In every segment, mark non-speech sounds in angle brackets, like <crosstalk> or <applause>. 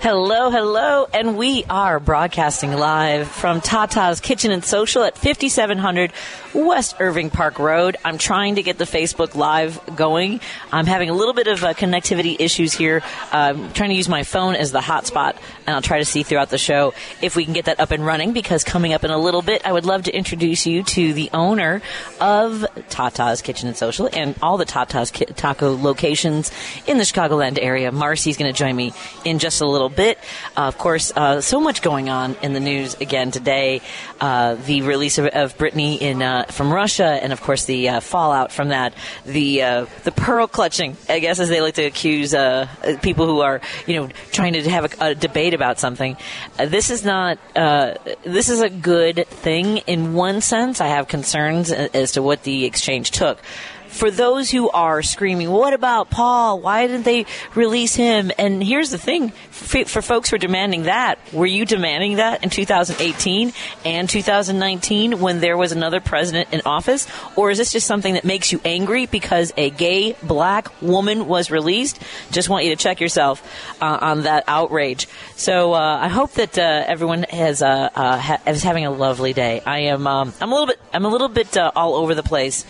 Hello, hello, and we are broadcasting live from Tata's Kitchen and Social at 5700 West Irving Park Road. I'm trying to get the Facebook Live going. I'm having a little bit of uh, connectivity issues here. I'm trying to use my phone as the hotspot, and I'll try to see throughout the show if we can get that up and running. Because coming up in a little bit, I would love to introduce you to the owner of Tata's Kitchen and Social and all the Tata's ki- taco locations in the Chicagoland area. Marcy's going to join me in just a little bit. Uh, of course, uh, so much going on in the news again today. Uh, the release of, of Brittney in uh, from Russia, and of course the uh, fallout from that. The uh, the pearl clutching, I guess, as they like to accuse people who are you know trying to have a, a debate about something. this is not. this is a good thing in one sense. I have concerns as to what the exchange took for those who are screaming, what about Paul? Why didn't they release him? And here's the thing for, folks who are demanding that, were you demanding that in 2018 and 2019 when there was another president in office? Or is this just something that makes you angry because a gay black woman was released? Just want you to check yourself uh, on that outrage. So uh, I hope that uh, everyone has uh, uh, ha- is having a lovely day. I am um, I'm a little bit I'm a little bit uh, all over the place.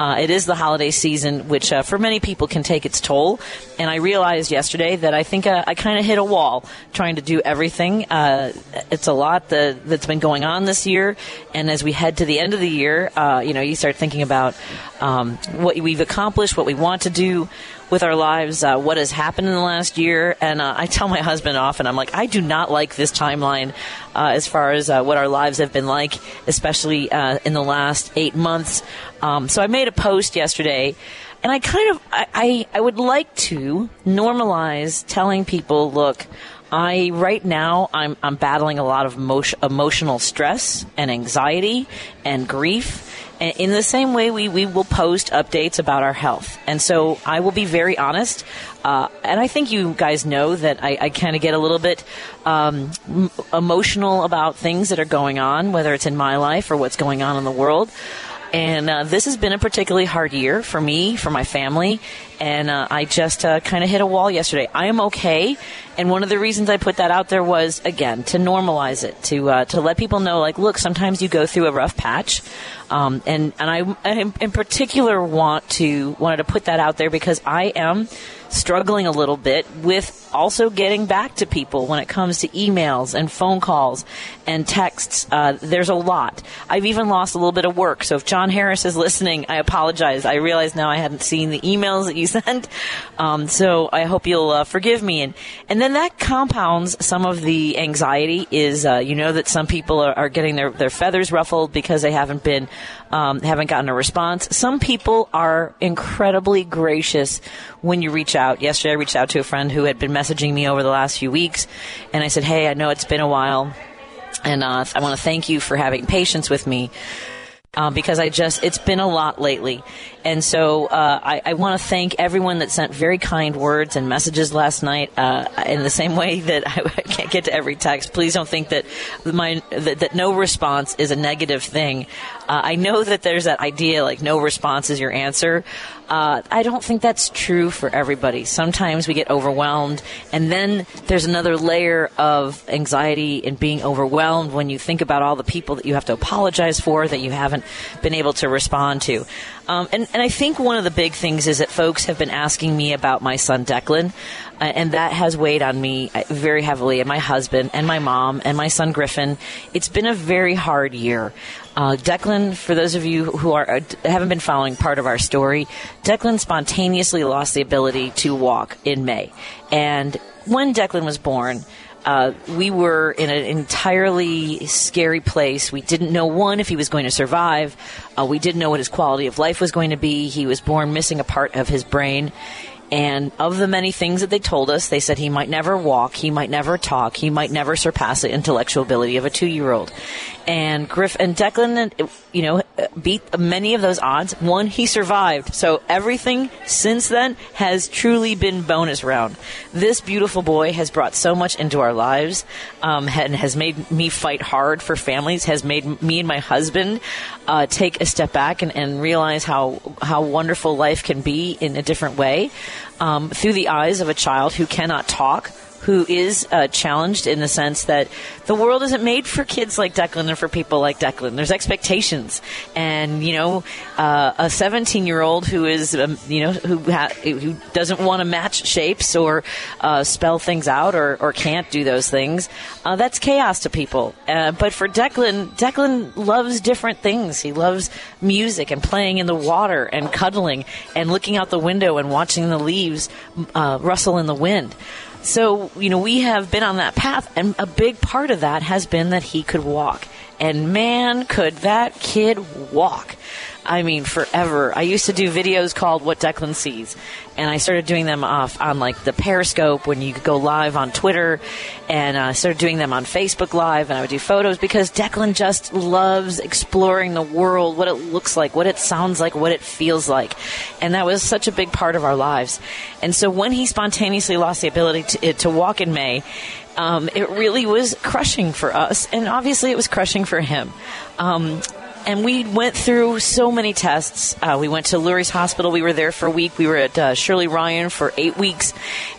Uh, it is the holiday season, which uh, for many people can take its toll. And I realized yesterday that I think uh, I kind of hit a wall trying to do everything. Uh, it's a lot that, that's been going on this year. And as we head to the end of the year, uh, you know, you start thinking about um, what we've accomplished, what we want to do with our lives, uh, what has happened in the last year. And uh, I tell my husband often, I'm like, I do not like this timeline uh, as far as uh, what our lives have been like, especially uh, in the last eight months. Um, so I made a post yesterday. And I kind of, I, I, I would like to normalize telling people, look, I right now I'm I'm battling a lot of emotion, emotional stress and anxiety and grief in the same way we, we will post updates about our health. And so I will be very honest. Uh, and I think you guys know that I, I kind of get a little bit um, m- emotional about things that are going on, whether it's in my life or what's going on in the world. And uh, this has been a particularly hard year for me, for my family, and uh, I just uh, kind of hit a wall yesterday. I am okay, and one of the reasons I put that out there was again to normalize it, to uh, to let people know, like, look, sometimes you go through a rough patch, um, and and I in particular want to wanted to put that out there because I am struggling a little bit with also getting back to people when it comes to emails and phone calls and texts. Uh, there's a lot. I've even lost a little bit of work. So if John Harris is listening, I apologize. I realize now I hadn't seen the emails that you <laughs> sent. Um, so I hope you'll uh, forgive me. And and then that compounds some of the anxiety. Is uh, you know that some people are, are, getting their their feathers ruffled because they haven't been um, haven't gotten a response. Some people are incredibly gracious when you reach out. Yesterday, I reached out to a friend who had been messaging me over the last few weeks, and I said, "Hey, I know it's been a while." And uh, I want to thank you for having patience with me. Uh, because I just, it's been a lot lately. And so uh, I, I want to thank everyone that sent very kind words and messages last night. Uh, in the same way that <laughs> I, can't get to every text, please don't think that my that, that no response is a negative thing. Uh, I know that there's that idea like no response is your answer. Uh, I don't think that's true for everybody. Sometimes we get overwhelmed, and then there's another layer of anxiety and being overwhelmed when you think about all the people that you have to apologize for that you haven't been able to respond to. Um, and, and I think one of the big things is that folks have been asking me about my son Declan, uh, and that has weighed on me uh, very heavily, and my husband, and my mom, and my son Griffin. It's been a very hard year. Uh, Declan, for those of you who are uh, haven't been following part of our story, Declan spontaneously lost the ability to walk in May, and when Declan was born. Uh, we were in an entirely scary place. We didn't know one if he was going to survive. Uh, we didn't know what his quality of life was going to be. He was born missing a part of his brain, And of the many things that they told us, they said he might never walk, he might never talk, he might never surpass the intellectual ability of a two year old. And Griff and Declan, you know, beat many of those odds. One, he survived. So everything since then has truly been bonus round. This beautiful boy has brought so much into our lives um, and has made me fight hard for families, has made me and my husband uh, take a step back and, and realize how, how wonderful life can be in a different way um, through the eyes of a child who cannot talk who is uh, challenged in the sense that the world isn't made for kids like Declan and for people like Declan. There's expectations, and you know, uh, a 17 year old who is, um, you know, who ha- who doesn't want to match shapes or uh, spell things out or, or can't do those things, uh, that's chaos to people. Uh, but for Declan, Declan loves different things. He loves music and playing in the water and cuddling and looking out the window and watching the leaves uh, rustle in the wind. So, you know, we have been on that path, and a big part of that has been that he could walk. And man, could that kid walk. I mean, forever. I used to do videos called What Declan Sees, and I started doing them off on like the Periscope when you could go live on Twitter, and I uh, started doing them on Facebook Live, and I would do photos because Declan just loves exploring the world, what it looks like, what it sounds like, what it feels like, and that was such a big part of our lives. And so when he spontaneously lost the ability to, to walk in May, um, it really was crushing for us, and obviously it was crushing for him. Um, and we went through so many tests. Uh, we went to Lurie's Hospital. We were there for a week. We were at uh, Shirley Ryan for eight weeks,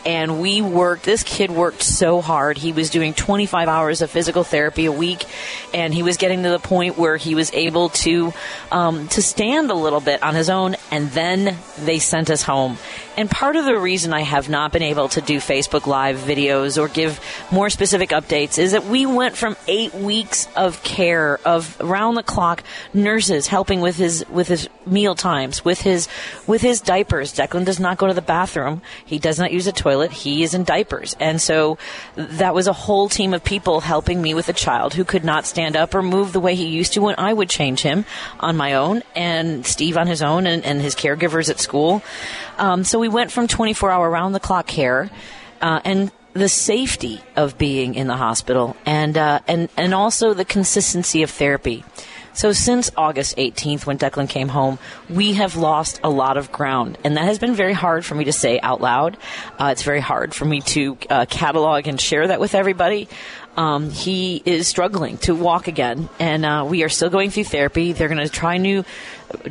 and we worked. This kid worked so hard. He was doing 25 hours of physical therapy a week, and he was getting to the point where he was able to um, to stand a little bit on his own. And then they sent us home. And part of the reason I have not been able to do Facebook Live videos or give more specific updates is that we went from eight weeks of care of round the clock nurses helping with his with his meal times, with his with his diapers. Declan does not go to the bathroom. He does not use a toilet. He is in diapers. And so that was a whole team of people helping me with a child who could not stand up or move the way he used to when I would change him on my own and Steve on his own and, and his caregivers at school. Um, so we went from 24 hour round the clock care uh, and the safety of being in the hospital and uh, and and also the consistency of therapy. So since August 18th, when Declan came home, we have lost a lot of ground, and that has been very hard for me to say out loud. Uh, it's very hard for me to uh, catalog and share that with everybody. Um, he is struggling to walk again, and uh, we are still going through therapy. They're going to try new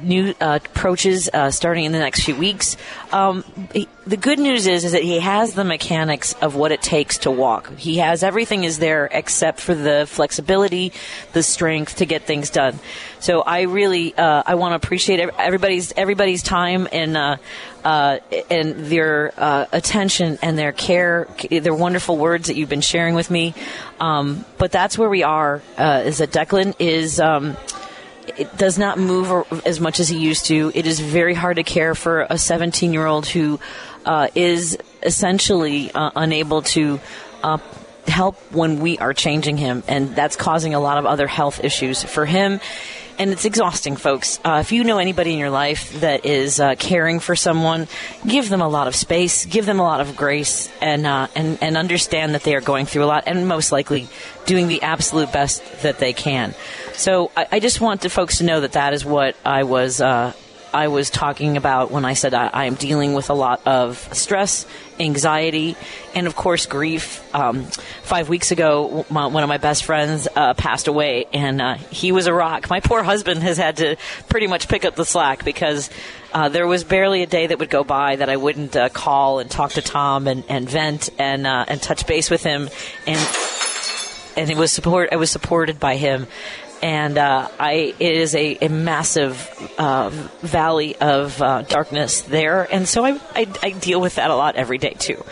new uh, approaches uh, starting in the next few weeks. Um, he, the good news is is that he has the mechanics of what it takes to walk. He has everything is there except for the flexibility, the strength to get things done. So I really uh, I want to appreciate everybody's everybody's time and uh, uh, and their uh, attention and their care, their wonderful words that you've been sharing with me. Um, but that's where we are. Uh, is that Declan is. Um, it does not move as much as he used to. It is very hard to care for a 17 year old who uh, is essentially unable to help when we are changing him, and that's causing a lot of other health issues for him. And it's exhausting, folks. Uh, if you know anybody in your life that is uh, caring for someone, give them a lot of space, give them a lot of grace, and uh, and and understand that they are going through a lot, and most likely doing the absolute best that they can. So I, I just want the folks to know that that is what I was uh, I was talking about when I said I, am dealing with a lot of stress, anxiety, and of course grief. Um, five weeks ago, my, one of my best friends uh, passed away, and uh, he was a rock. My poor husband has had to pretty much pick up the slack because uh, there was barely a day that would go by that I wouldn't uh, call and talk to Tom and, and vent and uh, and touch base with him, and and it was support. I was supported by him and uh, I it is a, a massive uh, valley of uh, darkness there, and so I, I, I deal with that a lot every day too.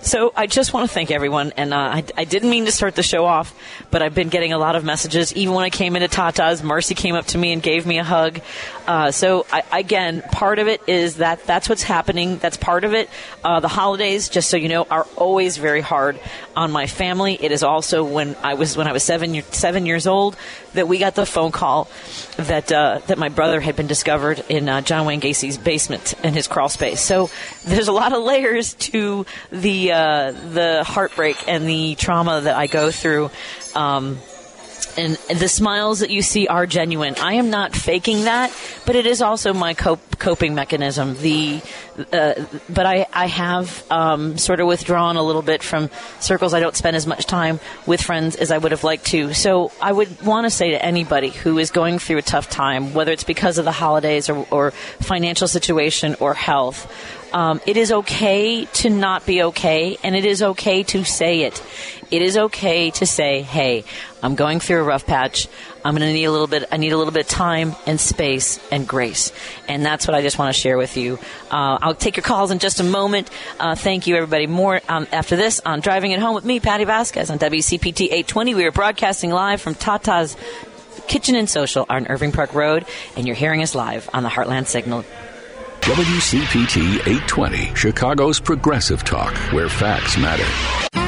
So I just want to thank everyone, and uh, I, I, didn't mean to start the show off, but I've been getting a lot of messages. Even when I came into Tata's, Marcy came up to me and gave me a hug. Uh, so I, again, part of it is that that's what's happening. That's part of it. Uh, the holidays, just so you know, are always very hard on my family. It is also when I was when I was seven seven years old that we got the phone call that uh, that my brother had been discovered in uh, John Wayne Gacy's basement in his crawl space. So there's a lot of layers to the uh, the heartbreak and the trauma that I go through. Um, and the smiles that you see are genuine. I am not faking that, but it is also my cope, coping mechanism. The uh, but I I have um, sort of withdrawn a little bit from circles. I don't spend as much time with friends as I would have liked to. So I would want to say to anybody who is going through a tough time, whether it's because of the holidays or, or financial situation or health. Um, it is okay to not be okay, and it is okay to say it. It is okay to say, "Hey, I'm going through a rough patch. I'm going to need a little bit. I need a little bit of time and space and grace." And that's what I just want to share with you. Uh, I'll take your calls in just a moment. Uh, thank you, everybody. More um, after this on driving it home with me, Patty Vasquez, on WCPT 820. We are broadcasting live from Tata's Kitchen and Social on Irving Park Road, and you're hearing us live on the Heartland Signal. WCPT 820, Chicago's progressive talk, where facts matter.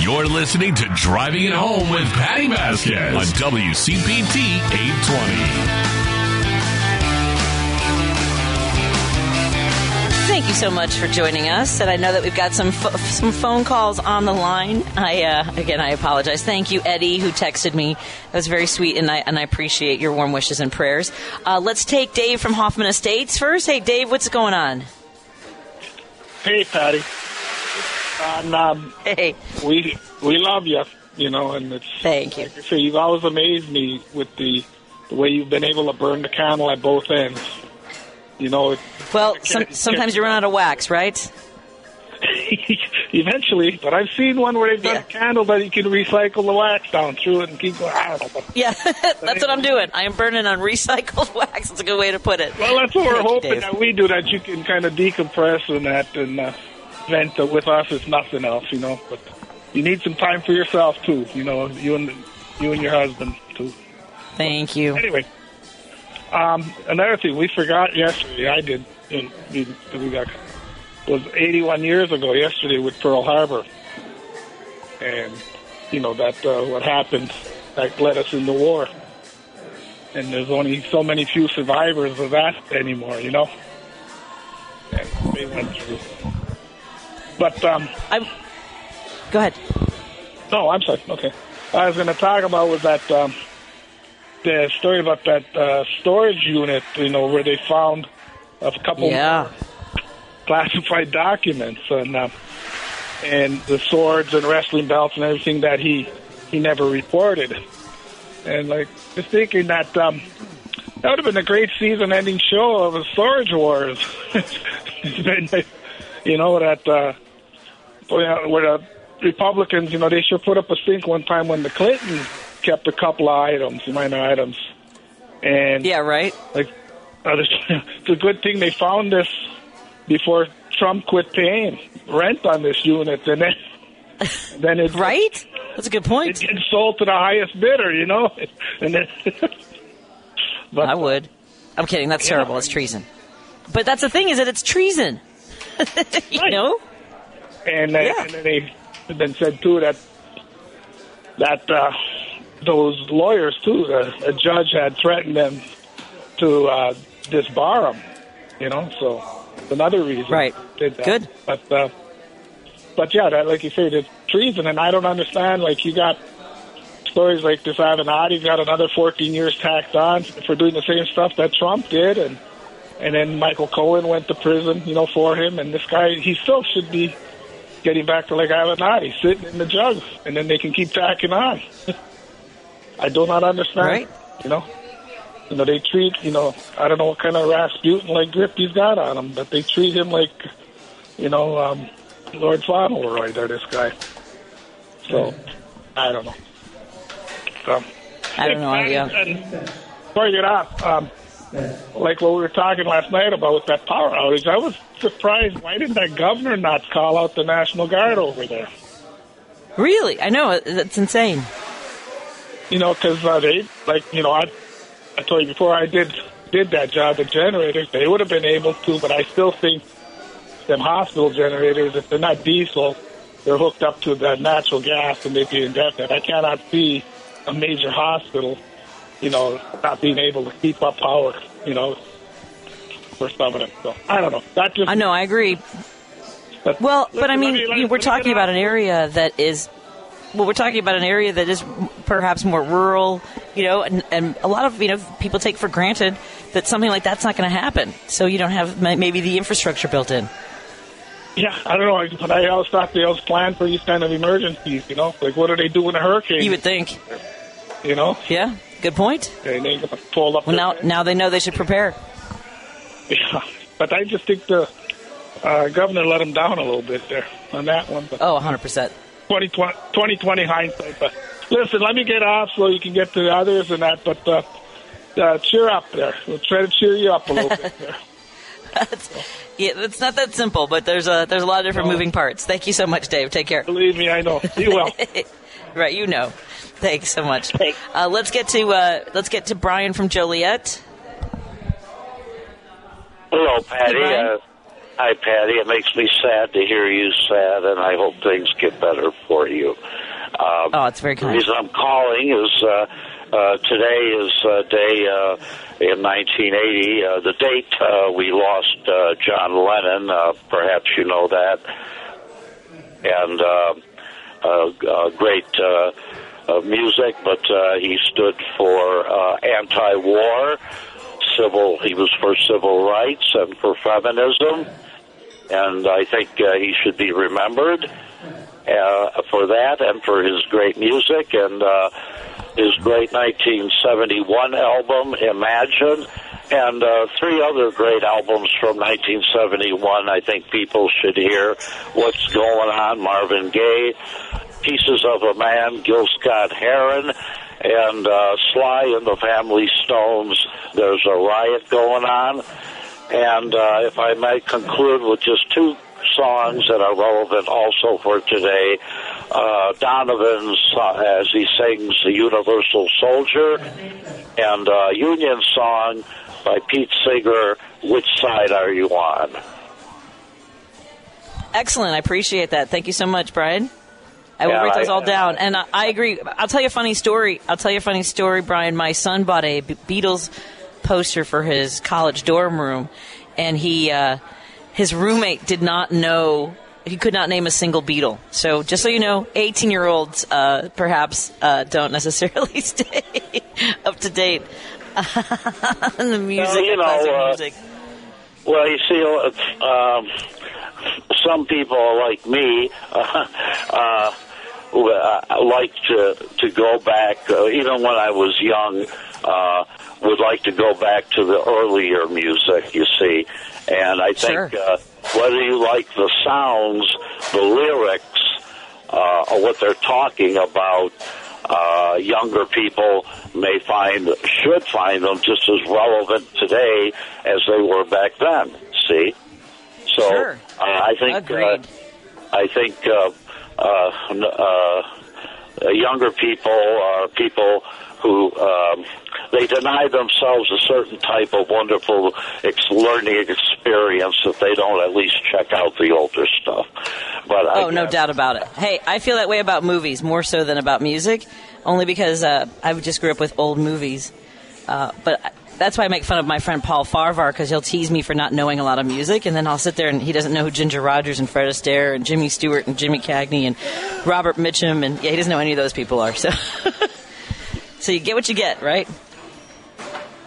You're listening to Driving It Home with Patty Vasquez on WCPT 820. Thank you so much for joining us, and I know that we've got some fo- some phone calls on the line. I uh, again, I apologize. Thank you, Eddie, who texted me. That was very sweet, and I and I appreciate your warm wishes and prayers. Uh, let's take Dave from Hoffman Estates first. Hey, Dave, what's going on? Hey, Patty. And um, Hey, we we love you, you know, and it's thank you. like I say, you've always amazed me with the the way you've been able to burn the candle at both ends. You know, it, Well, some, sometimes you run out of wax, right? <laughs> eventually, but I've seen one where they've done Yeah. a candle that you can recycle the wax down through it and keep going. I don't know. But, Yeah, <laughs> that's what I'm doing. I am burning on recycled <laughs> wax. That's a good way to put it. well, that's what we're you, hoping that we do. That you can kind of decompress and that and uh, vent. With us, it's nothing else, you know. But you need some time for yourself too. You know, you and you and your husband too. Thank you. Anyway, um, another thing we forgot yesterday. I did. And we, we got was 81 years ago yesterday with Pearl Harbor, and you know that uh, what happened that led us into war. And there's only so many few survivors of that anymore, you know. And they went through. But um, I, go ahead. no, I'm sorry. Okay. I was going to talk about was that um, the story about that uh, storage unit, you know, where they found a couple Yeah. classified documents and uh, and the swords and wrestling belts and everything that he he never reported. And like just thinking that um, that would have been a great season-ending show of a storage wars. <laughs> you know, that uh, where where the Republicans, you know, they should put up a stink one time when the Clinton kept a couple of items, minor items, and Yeah, right? like uh, <laughs> it's a good thing they found this before Trump quit paying rent on this unit, and then <laughs> then it Right? That's a good point. it gets sold to the highest bidder, you know, <laughs> and then. but I would. I'm kidding. That's terrible. It's treason. But that's the thing is that it's treason. you Right. know? And, uh, Yeah. and then they then said too that that uh, those lawyers too, the, a judge had threatened them to uh, disbar them. You know, so another reason. Right. Did that. Good. But uh, but yeah, that like you say, it's treason, and I don't understand. Like you got stories like this Avenatti got another 14 years tacked on for doing the same stuff that Trump did, and and then Michael Cohen went to prison, you know, for him. And this guy, he still should be getting back to like Island Naughty, sitting in the jug, and then they can keep tacking on. <laughs> I do not understand. Right. You know, you know they treat you know I don't know what kind of Rasputin like grip he's got on him, but they treat him like you know um, Lord Fauntleroy. There, this guy. So I don't know. So, I don't know. Yeah. and before you get off, um, like what we were talking last night about with that power outage, I was surprised. Why didn't that governor not call out the National Guard over there? Really? I know. That's insane. You know, because uh, they like you know I I told you before I did did that job at generators they would have been able to, but I still think them hospital generators if they're not diesel they're hooked up to the natural gas and they'd be indefinite. I cannot see a major hospital, you know, not being able to keep up power, you know, for some of them. So I don't know. That just I know. I agree. But, Well, but I mean, me- you- we're talking about an area that is. Well, we're talking about an area that is perhaps more rural, you know, and, and a lot of you know people take for granted that something like that's not going to happen. So you don't have maybe the infrastructure built in. Yeah, I don't know. But I always thought they always planned for these kind of emergencies. You know, like what do they do in a hurricane? You would think, you know, yeah. Good point. they they gonna fold up. Well, now now they know they should prepare. <laughs> Yeah, but I just think the uh, governor let him down a little bit there on that one. But Oh, 100 percent. 2020, 2020 hindsight. But listen, let me get off so you can get to the others and that. But uh, uh, cheer up there. We'll try to cheer you up a little bit there. <laughs> <laughs> Yeah, it's not that simple, but there's a there's a lot of different No. moving parts. Thank you so much, Dave. Take care. Believe me, I know. You will. Right, you know. <laughs> Thanks so much. Uh, let's get to uh, let's get to Brian from Joliet. Hello, Patty. Hey, uh, hi, Patty. It makes me sad to hear you sad, and I hope things get better for you. Um, Oh, it's very kind. the reason I'm calling is uh, uh, today is uh, day uh, in 1980. Uh, the date uh, we lost uh, John Lennon. Uh, perhaps you know that, and uh, great uh, music, but uh, he stood for uh, anti-war, civil. He was for civil rights and for feminism, and I think uh, he should be remembered uh, for that and for his great music and uh, his great 1971 album, Imagine, and uh, three other great albums from 1971. I think people should hear what's going on. Marvin Gaye, Pieces of a Man, Gil Scott Heron, and uh, Sly and the Family Stones. There's a riot going on. And uh, if I might conclude with just two songs that are relevant also for today, uh, Donovan's uh, as he sings "The Universal Soldier," and uh, Union song by Pete Seeger, "Which Side Are You On?" Excellent. I appreciate that. Thank you so much, Brian. I will Yeah, write those I- all down. And I, I agree. I'll tell you a funny story. I'll tell you a funny story, Brian. My son bought a Beatles poster for his college dorm room, and he uh, his roommate did not know. He could not name a single Beatle. So, just so you know, 18 year olds uh, perhaps uh, don't necessarily <laughs> stay up to date on the music. you know, uh, music. Well, you see, uh, um, some people like me <laughs> uh, uh, uh, like to to go back, uh, even when I was young, uh, would like to go back to the earlier music. You see, and I think Sure. uh, whether you like the sounds, the lyrics, uh, or what they're talking about. Uh, younger people may find should find them just as relevant today as they were back then. See, so Sure. uh, I think uh, I think uh, younger people are people who um, they deny themselves a certain type of wonderful ex- learning experience if they don't at least check out the older stuff. But I Oh, no doubt about it. Hey, I feel that way about movies more so than about music, only because uh, I just grew up with old movies. Uh, but I- that's why I make fun of my friend Paul Farvar because he'll tease me for not knowing a lot of music, and then I'll sit there and he doesn't know who Ginger Rogers and Fred Astaire and Jimmy Stewart and Jimmy Cagney and Robert Mitchum, and yeah, he doesn't know any of those people are. So, <laughs> so you get what you get, right?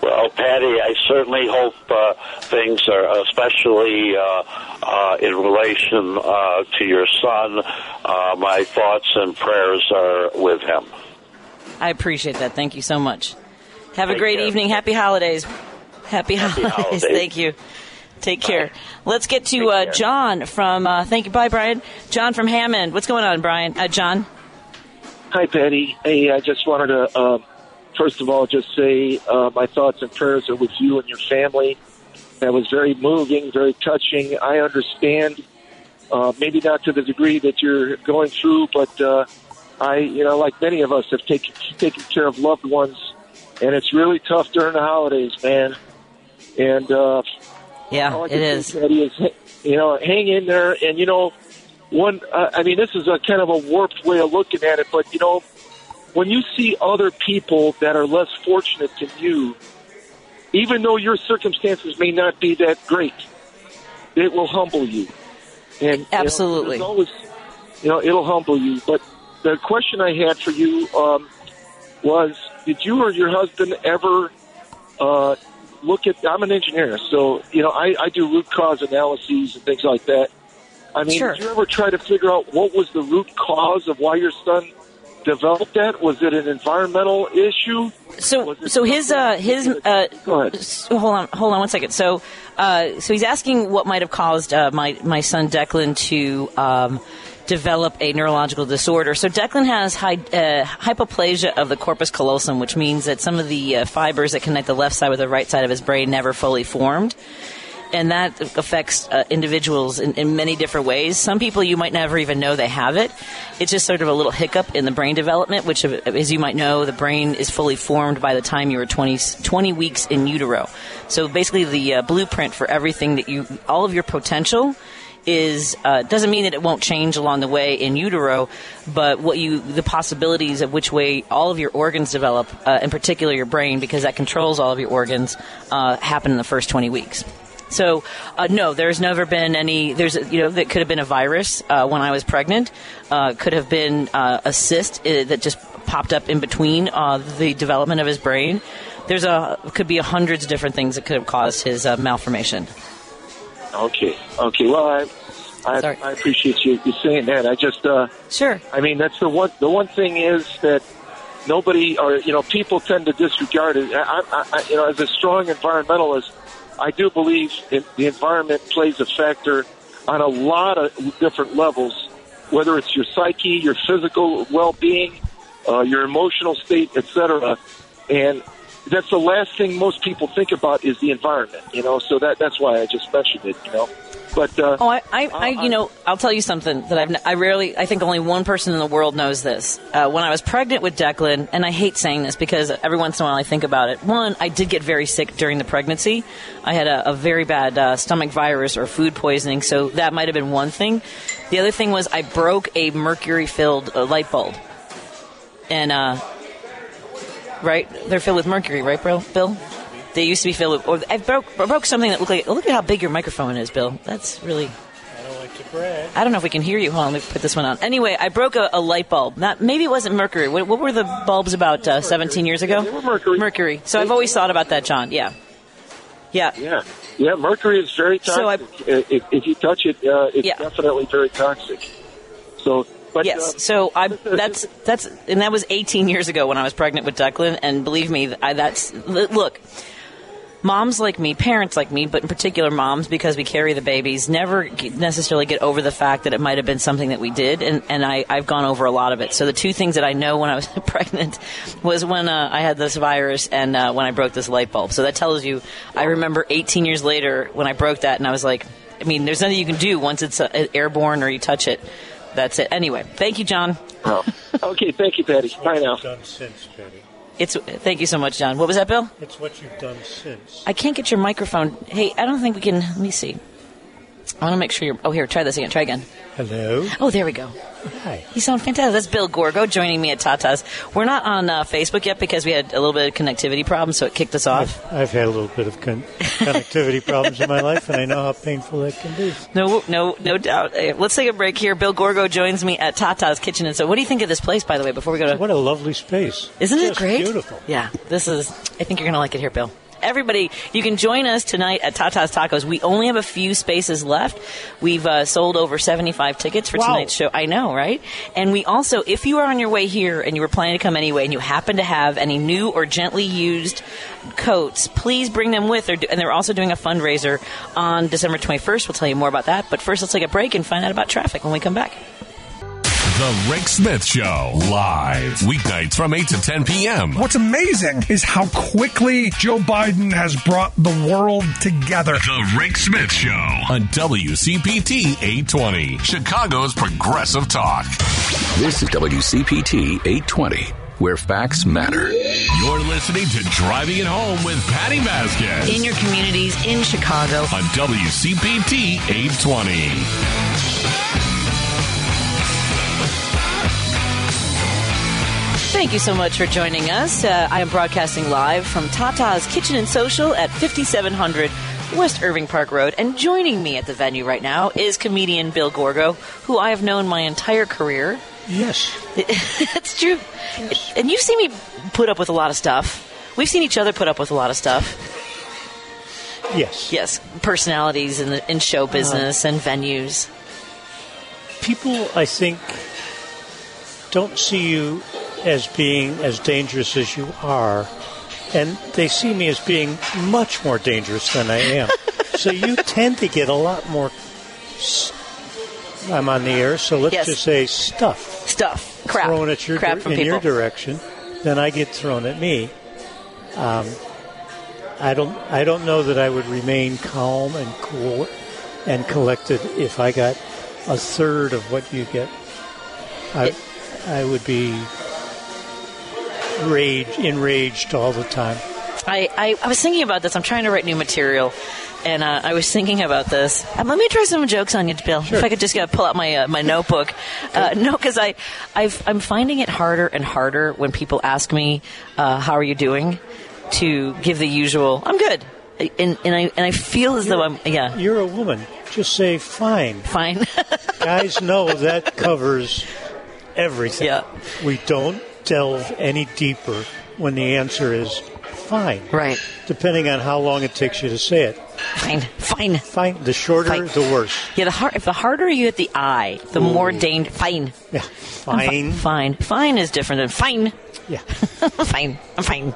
Well, Patty, I certainly hope uh, things are, especially uh, uh, in relation uh, to your son. Uh, my thoughts and prayers are with him. I appreciate that. Thank you so much. Have a great care. evening. Happy holidays. Happy, holidays. holidays. Thank you. Take care. Let's get to uh. John from. Uh, thank you. Bye, Brian. John from Hammond. What's going on, Brian? Uh, John. Hi, Patty. Hey, I just wanted to, uh, first of all, just say uh, my thoughts and prayers are with you and your family. That was very moving, very touching. I understand, uh, maybe not to the degree that you're going through, but uh, I, you know, like many of us, have taken taken care of loved ones, and it's really tough during the holidays, man. And uh, Yeah, all I is. is you know, hang in there. And you know, one. Uh, I mean, this is a kind of a warped way of looking at it, but you know, when you see other people that are less fortunate than you, even though your circumstances may not be that great, it will humble you. And Absolutely. you know, always, you know, it'll humble you. But the question I had for you um, was: Did you or your husband ever uh, look at? I'm an engineer, so you know, I, I do root cause analyses and things like that. I mean, Sure. did you ever try to figure out what was the root cause of why your son developed that? Was it an environmental issue? So, so his uh, his uh, Go ahead. so hold on, hold on one second. So, uh, so he's asking what might have caused uh, my my son Declan to um, develop a neurological disorder. So Declan has hy- uh, hypoplasia of the corpus callosum, which means that some of the uh, fibers that connect the left side with the right side of his brain never fully formed. And that affects uh, individuals in, in many different ways. Some people you might never even know they have it. It's just sort of a little hiccup in the brain development, which, uh, as you might know, the brain is fully formed by the time you are 20, 20 weeks in utero. So basically, the uh, blueprint for everything that you, all of your potential is uh, doesn't mean that it won't change along the way in utero, but what you the possibilities of which way all of your organs develop, uh, in particular your brain, because that controls all of your organs, uh, happen in the first 20 weeks. So, uh, no, there's never been any. There's, you know, that could have been a virus uh, when I was pregnant. Uh, could have been uh, a cyst uh, that just popped up in between uh, the development of his brain. There's a could be hundreds of different things that could have caused his malformation. Okay. Okay. Well, I I, I appreciate you, you saying that. I just uh, Sure. I mean, that's the one. The one thing is that nobody, or you know, people tend to disregard it. I, I, I, you know, as a strong environmentalist, I do believe in, the environment plays a factor on a lot of different levels. Whether it's your psyche, your physical well-being, uh, your emotional state, etc. And that's the last thing most people think about is the environment. You know, so that that's why I just mentioned it. You know, but uh, Oh, I, I, I, you know, I'll tell you something that I've, n- I rarely, I think only one person in the world knows this. Uh, when I was pregnant with Declan, and I hate saying this because every once in a while I think about it. One, I did get very sick during the pregnancy. I had a, a very bad uh, stomach virus or food poisoning, so that might have been one thing. The other thing was I broke a mercury-filled uh, light bulb, and uh, right, they're filled with mercury, right, bro, Bill? They used to be filled with. Or I broke, I broke something that looked like. Look at how big your microphone is, Bill. That's really. I don't like to brag. I don't know if we can hear you. Hold on, let me put this one on. Anyway, I broke a, a light bulb. Not maybe it wasn't mercury. What, what were the bulbs about uh, 17 years ago? They were mercury. Mercury. So I've always thought about that, John. Yeah. Yeah. Yeah, yeah. Mercury is very toxic. So I- if, if you touch it, uh, it's Yeah. definitely very toxic. So, but Yes. uh, So I <laughs> that's that's and that was 18 years ago when I was pregnant with Declan. And believe me, I, that's look. Moms like me, parents like me, but in particular moms, because we carry the babies, never necessarily get over the fact that it might have been something that we did, and, and I, I've gone over a lot of it. So the two things that I know when I was <laughs> pregnant was when uh, I had this virus and uh, when I broke this light bulb. So that tells you, I remember 18 years later when I broke that, and I was like, I mean, there's nothing you can do once it's uh, airborne or you touch it. That's it. Anyway, thank you, John. oh. okay. Thank you, Patty. Bye now. Done since, Betty. It's thank you so much, John. What was that, Bill? It's what you've done since. I can't get your microphone. Hey, I don't think we can. Let me see. I want to make sure you're. Oh, here, try this again. Try again. Hello. Oh, there we go. Hi. You sound fantastic. That's Bill Gorgo joining me at Tata's. We're not on uh, Facebook yet because we had a little bit of connectivity problems, so it kicked us off. I've, I've had a little bit of con- connectivity <laughs> problems in my life, and I know how painful that can be. No, no, no doubt. Uh, Let's take a break here. Bill Gorgo joins me at Tata's Kitchen. And so, what do you think of this place, by the way? Before we go to, What a lovely space. isn't it great? Beautiful. Yeah, this is. I think you're going to like it here, Bill. Everybody, you can join us tonight at Tata's Tacos. We only have a few spaces left. We've uh, sold over 75 tickets for Wow. tonight's show. I know, right? And we also, if you are on your way here and you were planning to come anyway and you happen to have any new or gently used coats, please bring them with. They're do- And they're also doing a fundraiser on December 21st. We'll tell you more about that. But first, let's take a break and find out about traffic when we come back. The Rick Smith Show, live. Weeknights from 8 to 10 p.m. What's amazing is how quickly Joe Biden has brought the world together. The Rick Smith Show on WCPT 820, Chicago's Progressive Talk. This is WCPT 820, where facts matter. You're listening to Driving It Home with Patty Vasquez In your communities in Chicago. on WCPT 820. Thank you so much for joining us. Uh, I am broadcasting live from Tata's Kitchen and Social at 5700 West Irving Park Road. And joining me at the venue right now is comedian Bill Gorgo, who I have known my entire career. Yes. <laughs> That's true. Yes. And you've seen me put up with a lot of stuff. We've seen each other put up with a lot of stuff. Yes. Yes, personalities in, the, in show business and venues. People, I think, don't see you as being as dangerous as you are, and they see me as being much more dangerous than I am. <laughs> so you tend to get a lot more. I'm on the air, so let's Yes. just say stuff Stuff, crap, thrown at your crap from in people. your direction, then I get thrown at me. Um, I don't. I don't know that I would remain calm and cool and collected if I got a third of what you get. I, I would be rage, enraged all the time. I, I, I was thinking about this. I'm trying to write new material, and uh, I was thinking about this. Um, let me try some jokes on you, Bill. If I could just uh, pull out my uh, my notebook. Uh, no, because I I've, I'm finding it harder and harder when people ask me uh, how are you doing to give the usual I'm good, and and I and I feel as though I'm yeah You're a woman. Just say fine. fine. <laughs> Guys know that covers everything. Yeah. We don't delve any deeper when the answer is fine. Right. Depending on how long it takes you to say it. Fine, fine. Fine. The shorter, Fine. the worse. Yeah, the hard, if the harder you hit the I, the more danger. Fine. Yeah. I'm fi- Fine. fine. Fine is different than fine. Yeah. <laughs> fine. I'm fine.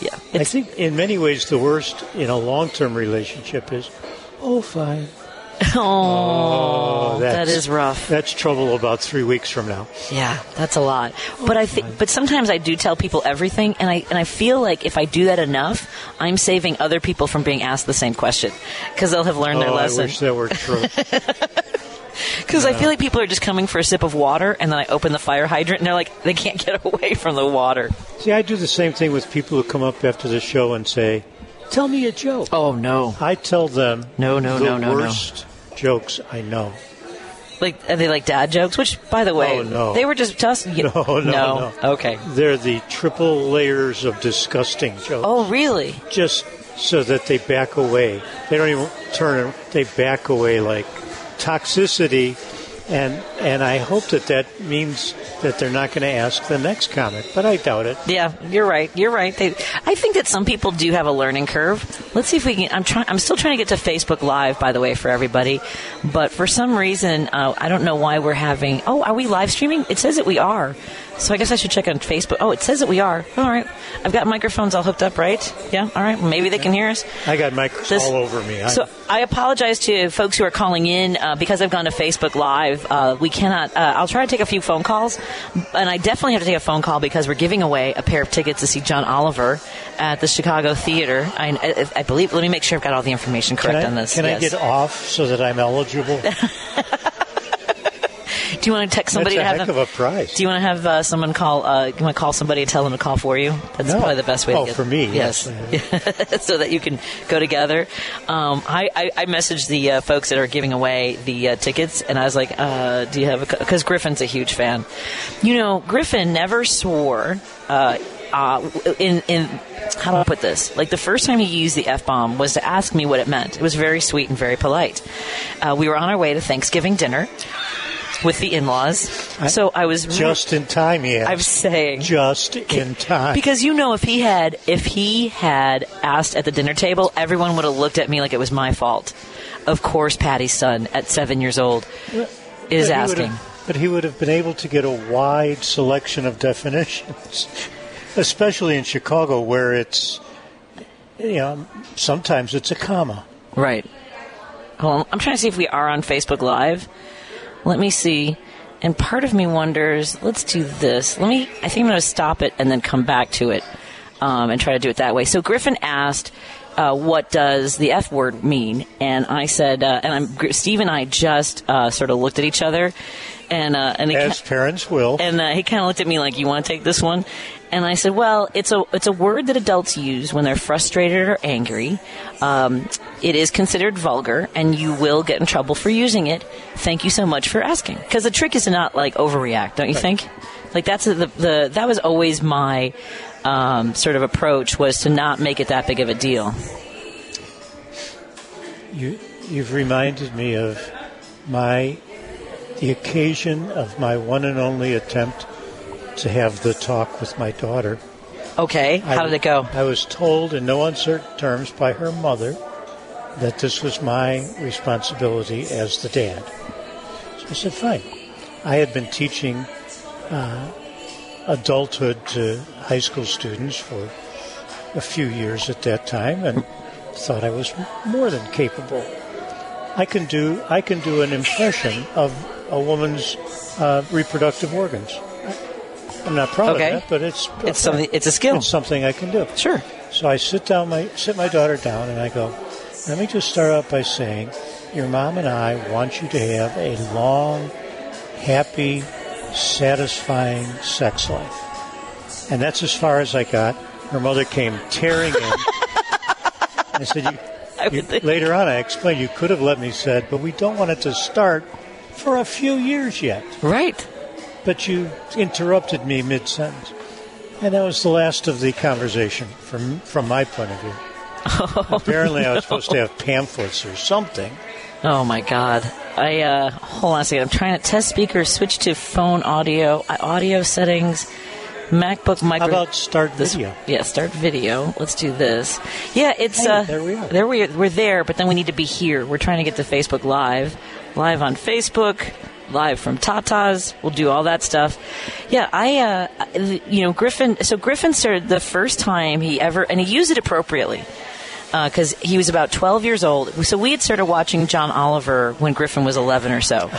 Yeah. I think in many ways the worst in a long-term relationship is, oh, fine. <laughs> Oh, oh, that that's- rough. That's trouble about three weeks from now. Yeah, that's a lot. But I think, oh, but sometimes I do tell people everything, and I and I feel like if I do that enough, I'm saving other people from being asked the same question because they'll have learned their oh, I lesson. wish that were true. <laughs> Because I feel like people are just coming for a sip of water, and then I open the fire hydrant, and they're like, they can't get <laughs> away from the water. See, I do the same thing with people who come up after the show and say, "Tell me a joke." Oh no! I tell them, No, no, the no, no, no. worst jokes I know. Like, are they like dad jokes? Which, by the way, Oh, no. they were just just <laughs> you- No, no, no. Okay. They're the triple layers of disgusting jokes. Oh, really? Just so that they back away. They don't even turn. They back away like toxicity, and and I hope that that means that they're not going to ask the next comment. But I doubt it. Yeah, you're right. You're right. They, I think that some people do have a learning curve. Let's see if we can. I'm trying. I'm still trying to get to Facebook Live, by the way, for everybody. But for some reason, uh, I don't know why we're having. Oh, are we live streaming? It says that we are. So I guess I should check on Facebook. Oh, it says that we are. All right. I've got microphones all hooked up, right? Yeah. All right. Maybe they can hear us. I got mics This- all over me. I- So I apologize to folks who are calling in uh, because I've gone to Facebook Live. Uh, we cannot. Uh, I'll try to take a few phone calls, and I definitely have to take a phone call because we're giving away a pair of tickets to see John Oliver at the Chicago Theater. I, I, believe. Let me make sure I've got all the information correct I, on this. Can I get off so that I'm eligible? <laughs> Do you want to text somebody That's a to have heck them? of a prize. Do you want to have uh, someone call? Uh, you want to call somebody and tell them to call for you? That's No. probably the best way. Oh, to get for me, yes, <laughs> so that you can go together. Um, I, I, I messaged the uh, folks that are giving away the uh, tickets, and I was like, uh, "Do you have a?" Because Griffin's a huge fan. You know, Griffin never swore. Uh, uh, in in how do I put this? Like the first time he used the f bomb was to ask me what it meant. It was very sweet and very polite. Uh, we were on our way to Thanksgiving dinner with the in-laws So I was just in time. Yes, I'm saying just in time. Because you know, if he had, if he had asked at the dinner table, everyone would have looked at me like it was my fault. Of course, Patty's son at seven years old is asking. but he would have been able to get a wide selection of definitions, <laughs> especially in Chicago, where it's, you know, sometimes it's a comma. Right. Well. I'm trying to see if we are on Facebook Live. Let me see. And part of me wonders, let's do this. Let me, I think I'm going to stop it and then come back to it um, and try to do it that way. So Griffin asked, uh, what does the F word mean? And I said, uh, and I'm, Steve and I just uh, sort of looked at each other. And, uh, and As parents will. and uh, he kind of looked at me like, "You want to take this one?" And I said, "Well, it's a it's a word that adults use when they're frustrated or angry. Um, it is considered vulgar, and you will get in trouble for using it. Thank you so much for asking. Because the trick is to not like overreact, don't you think? Like that's the, the that was always my um, sort of approach was to not make it that big of a deal. You, you've reminded me of my the occasion of my one and only attempt to have the talk with my daughter. Okay, how did it go? I was told in no uncertain terms by her mother that this was my responsibility as the dad. So I said, fine. I had been teaching uh, adulthood to high school students for a few years at that time and thought I was more than capable. I can do I can do an impression of a woman's uh, reproductive organs. I'm not proud Okay. of that, but it's It's something- it's a skill. It's something I can do. Sure. So I sit down my sit my daughter down and I go, let me just start out by saying, your mom and I want you to have a long, happy, satisfying sex life. And that's as far as I got. Her mother came tearing in. <laughs> I said, you, you, later on, I explained you could have let me said, but we don't want it to start for a few years yet. Right. But you interrupted me mid sentence. And that was the last of the conversation from from my point of view. <laughs> Apparently, I was supposed to have pamphlets or something. Oh my god. I uh hold on a second. I'm trying to test speakers, switch to phone audio, uh, audio settings, MacBook micro. How about start this, video? Yeah, start video. Let's do this. Yeah, it's Hey, uh there we are. There we are. we're there, but then we need to be here. We're trying to get to Facebook live, live on Facebook, live from Tata's. We'll do all that stuff. Yeah, I uh you know, Griffin so Griffin started the first time he ever and he used it appropriately because he was about 12 years old. So we had started watching John Oliver when Griffin was 11 or so.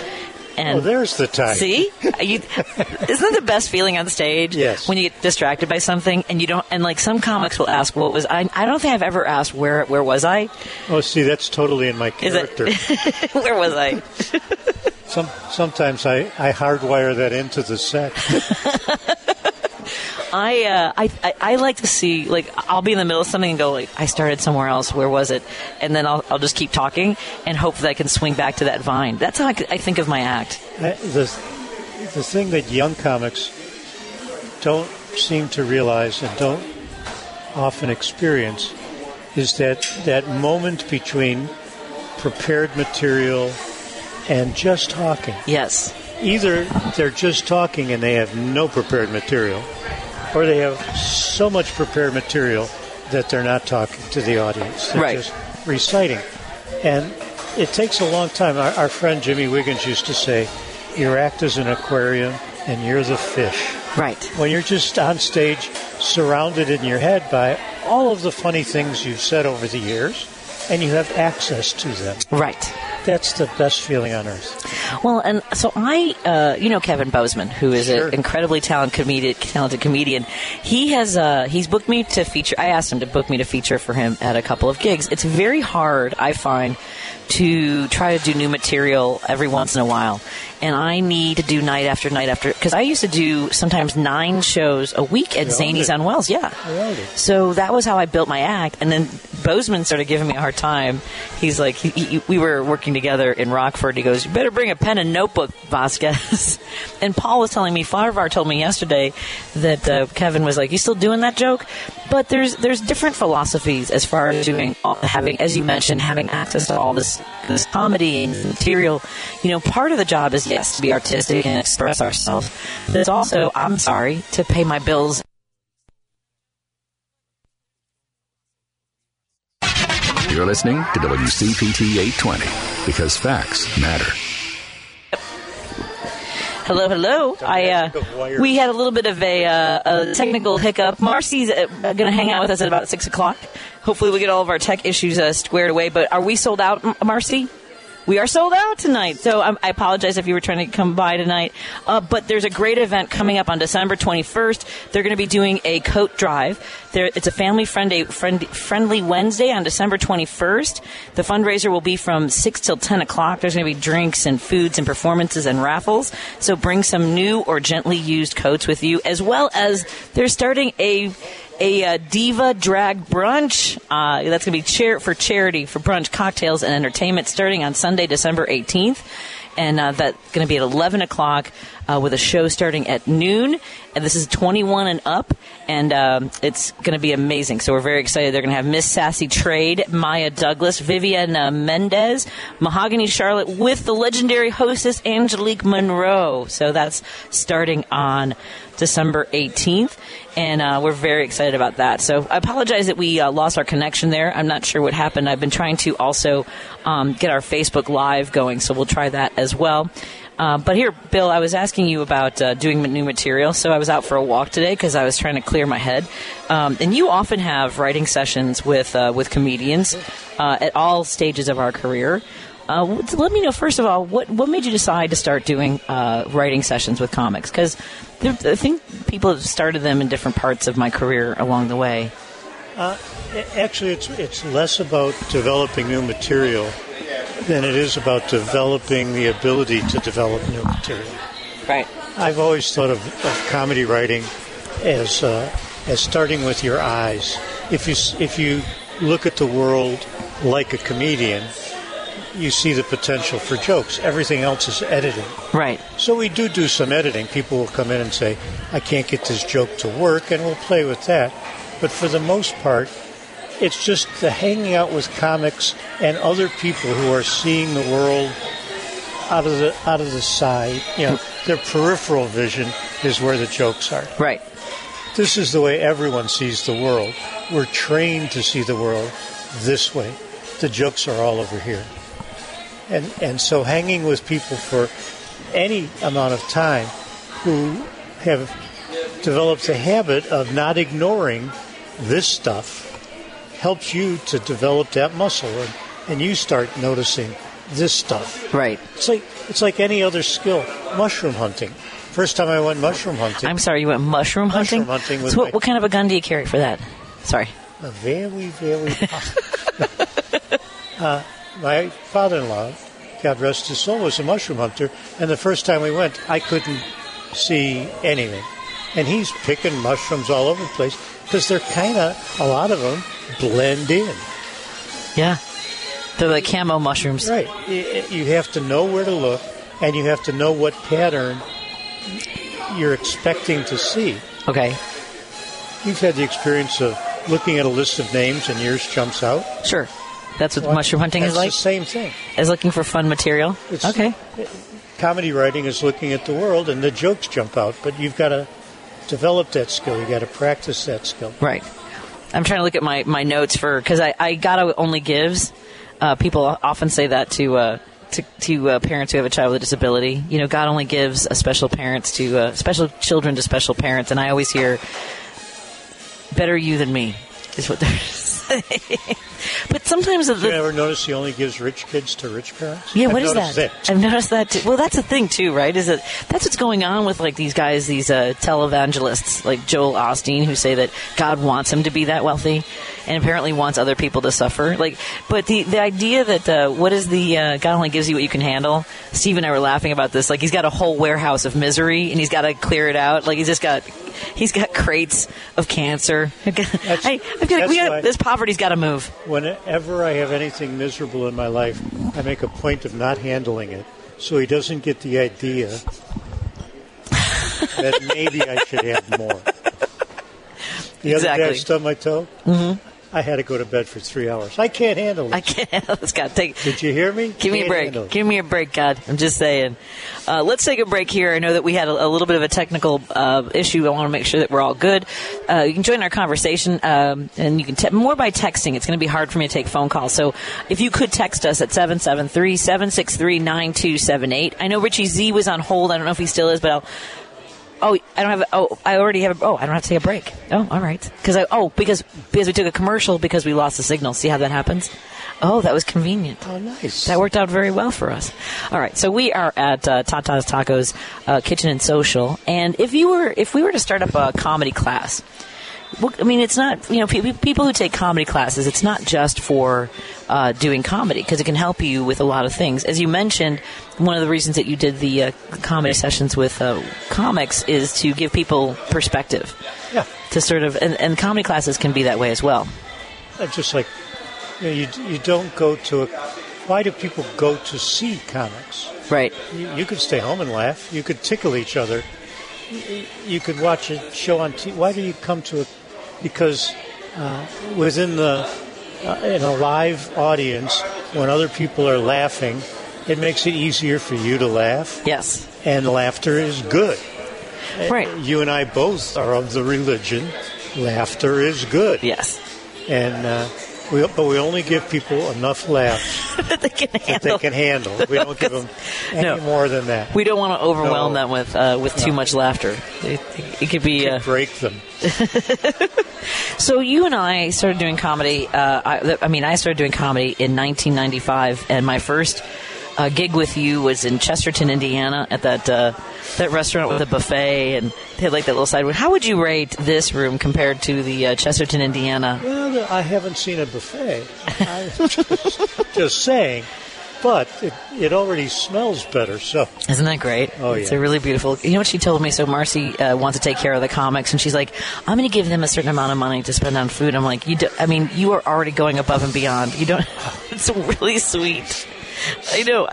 And Oh, there's the time. See, you, isn't that the best feeling on stage? Yes. When you get distracted by something and you don't, and like some comics will ask, "What was I?" I don't think I've ever asked where where was I? Oh, see, that's totally in my character. <laughs> where was I? <laughs> Some, sometimes I, I hardwire that into the set. <laughs> I, uh, I I like to see like I'll be in the middle of something and go like I started somewhere else. Where was it? And then I'll I'll just keep talking and hope that I can swing back to that vine. That's how I, I think of my act. I, the, the thing that young comics don't seem to realize and don't often experience is that that moment between prepared material and just talking. Yes. Either they're just talking and they have no prepared material, or they have so much prepared material that they're not talking to the audience. They're Right. just reciting. And it takes a long time. Our, our friend Jimmy Wiggins used to say, Your act is an aquarium and you're the fish. Right. When you're just on stage, surrounded in your head by all of the funny things you've said over the years, and you have access to them. Right. That's the best feeling on earth. Well, and so I, uh, you know, Kevin Bozeman, who is Sure. an incredibly talented comedian, talented comedian. He has, uh, he's booked me to feature. I asked him to book me to feature for him at a couple of gigs. It's very hard, I find, to try to do new material every once in a while, and I need to do night after night after because I used to do sometimes nine shows a week at Zanies on Wells. Yeah. You owned it. So that was how I built my act. And then Bozeman started giving me a hard time. He's like, he, he, we were working together in Rockford. He goes, "You better bring a pen and notebook, Vasquez." <laughs> and Paul was telling me, Farvar told me yesterday that uh, Kevin was like, "You still doing that joke?" But there's there's different philosophies as far as doing all, having, as you mentioned, having access to all this this comedy and material. You know, part of the job is yes to be artistic and express ourselves. But it's also, I'm sorry, to pay my bills You're listening to WCPT 820 because facts matter. Hello, hello. I uh, we had a little bit of a, uh, a technical hiccup. Marcy's uh, going to hang out with us at about six o'clock. Hopefully, we get all of our tech issues uh, squared away. But are we sold out, Marcy? We are sold out tonight, so um, I apologize if you were trying to come by tonight. Uh, but there's a great event coming up on December 21st. They're going to be doing a coat drive. There, it's a family friendly, friend, friendly Wednesday on December 21st. The fundraiser will be from 6 till 10 o'clock. There's going to be drinks and foods and performances and raffles. So bring some new or gently used coats with you, as well as they're starting a a uh, diva drag brunch. Uh, that's going to be for charity for brunch, cocktails, and entertainment starting on Sunday, December 18th. And uh, that's going to be at 11 o'clock uh, with a show starting at noon. And this is 21 and up. And um, it's going to be amazing. So we're very excited. They're going to have Miss Sassy Trade, Maya Douglas, Vivian uh, Mendez, Mahogany Charlotte with the legendary hostess Angelique Monroe. So that's starting on December 18th, and uh, we're very excited about that. So I apologize that we uh, lost our connection there. I'm not sure what happened. I've been trying to also um, get our Facebook Live going, so we'll try that as well. Uh, but here, Bill, I was asking you about uh, doing new material. So I was out for a walk today because I was trying to clear my head. Um, and you often have writing sessions with uh, with comedians uh, at all stages of our career. Uh, let me know first of all what what made you decide to start doing writing sessions with comics because I think people have started them in different parts of my career along the way. Actually, it's it's less about developing new material than it is about developing the ability to develop new material. Right. I've always thought of, of comedy writing as uh, as starting with your eyes. If you if you look at the world like a comedian, you see the potential for jokes. Everything else is editing. Right. So we do do some editing. People will come in and say, I can't get this joke to work, and we'll play with that. But for the most part, it's just the hanging out with comics and other people who are seeing the world out of the out of the side. You know, <laughs> their peripheral vision is where the jokes are. Right. This is the way everyone sees the world. We're trained to see the world this way. The jokes are all over here. And and so hanging with people for any amount of time who have developed a habit of not ignoring this stuff helps you to develop that muscle and, and you start noticing this stuff. Right. It's like it's like any other skill. Mushroom hunting. First time I went mushroom hunting. I'm sorry, you went mushroom hunting. Mushroom hunting with so what, my- what kind of a gun do you carry for that? Sorry. A very, very. <laughs> uh, my father-in-law, God rest his soul, was a mushroom hunter, and the first time we went, I couldn't see anything, and he's picking mushrooms all over the place because they're kind of a lot of them blend in. Yeah. They're like camo mushrooms. Right. You have to know where to look, and you have to know what pattern you're expecting to see. Okay. You've had the experience of looking at a list of names and yours jumps out. Sure. That's what Well, mushroom hunting is like? the same thing. Is looking for fun material? It's- okay. Comedy writing is looking at the world and the jokes jump out, but you've got to develop that skill. You've got to practice that skill. Right. I'm trying to look at my, my notes for because I, I gotta only gives. Uh, people often say that to uh, to, to uh, parents who have a child with a disability. You know, God only gives a special parents to uh, special children to special parents, and I always hear, "Better you than me," is what they're. <laughs> <laughs> but sometimes Did you ever notice he only gives rich kids to rich parents? yeah, I've what is noticed that? I've noticed that. Too. Well, that's the thing too, right? Is that that's what's going on with like these guys, these uh, televangelists like Joel Osteen, who say that God wants him to be that wealthy, and apparently wants other people to suffer. Like, but the the idea that uh, what is the uh, God only gives you what you can handle. Steve and I were laughing about this. Like, he's got a whole warehouse of misery, and he's got to clear it out. Like, he's just got he's got crates of cancer. <laughs> I, I feel like we got, this poverty's got to move. Whenever I have anything miserable in my life, I make a point of not handling it so he doesn't get the idea that maybe I should have more. The other day I stubbed my toe. Mhm. I had to go to bed for three hours. I can't handle it. I can't. Let's got take. Did you hear me? Give me a Can't break. Give me a break, God. I'm just saying. Uh, let's take a break here. I know that we had a, a little bit of a technical uh, issue. I want to make sure that we're all good. Uh, you can join our conversation, um, and you can te- more by texting. It's going to be hard for me to take phone calls. So if you could text us at 773-763-9278. I know Richie Z was on hold. I don't know if he still is, but I'll. Oh, I don't have. Oh, I already have. Oh, I don't have to take a break. Oh, all right. Because I. Oh, because because we took a commercial because we lost the signal. See how that happens? Oh, that was convenient. Oh, nice. That worked out very well for us. All right, so we are at uh, Tata's Tacos uh, Kitchen and Social, and if you were, if we were to start up a comedy class, I mean, it's not you know people who take comedy classes. It's not just for uh, doing comedy because it can help you with a lot of things. As you mentioned, one of the reasons that you did the uh, comedy sessions with uh, comics is to give people perspective. Yeah. To sort of, and, and comedy classes can be that way as well. I just like you, know, you, you don't go to a. Why do people go to see comics? Right. You, you could stay home and laugh. You could tickle each other. You, you could watch a show on TV. Why do you come to a? Because uh, within the uh, in a live audience, when other people are laughing, it makes it easier for you to laugh. Yes. And laughter is good. Right. You and I both are of the religion. Laughter is good. Yes. And uh, we, but we only give people enough laughs that they can that they handle. can handle. We don't give them <laughs> any No. more than that. We don't want to overwhelm No. them with uh, with too much laughter. It, it could be uh, break them. <laughs> so. You and I started doing comedy. Uh, I, I mean, I started doing comedy in 1995, and my first uh, gig with you was in Chesterton, Indiana, at that uh, that restaurant with a buffet, and they had like that little side room. How would you rate this room compared to the uh, Chesterton, Indiana? Well, I haven't seen a buffet. <laughs> Just, just saying. But it, it already smells better, so. Isn't that great? Oh, It's yeah. a really beautiful. You know what she told me? So Marcy uh, wants to take care of the comics, and she's like, "I'm going to give them a certain amount of money to spend on food." I'm like, "You, do, I mean, you are already going above and beyond. You don't. <laughs> It's really sweet." I know.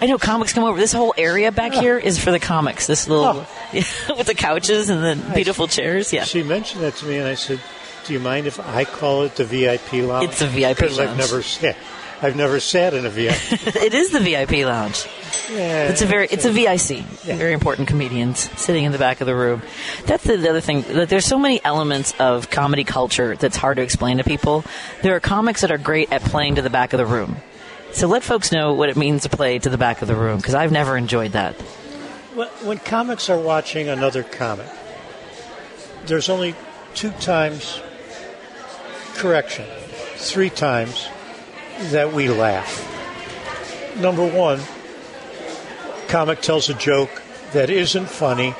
I know. Comics come over. This whole area back here is for the comics. This little oh. <laughs> with the couches and the beautiful chairs. Yeah. She mentioned that to me, and I said, "Do you mind if I call it the VIP lounge?" It's a VIP because I've never sat. I've never sat in a VIP. <laughs> it is the VIP lounge. Yeah, It's a very, it's a VIC. Very important comedians sitting in the back of the room. That's the, the other thing. That there's so many elements of comedy culture that's hard to explain to people. There are comics that are great at playing to the back of the room. So let folks know what it means to play to the back of the room because I've never enjoyed that. When- comics are watching another comic, there's only two times, correction, three times that we laugh. Number one, comic tells a joke that isn't funny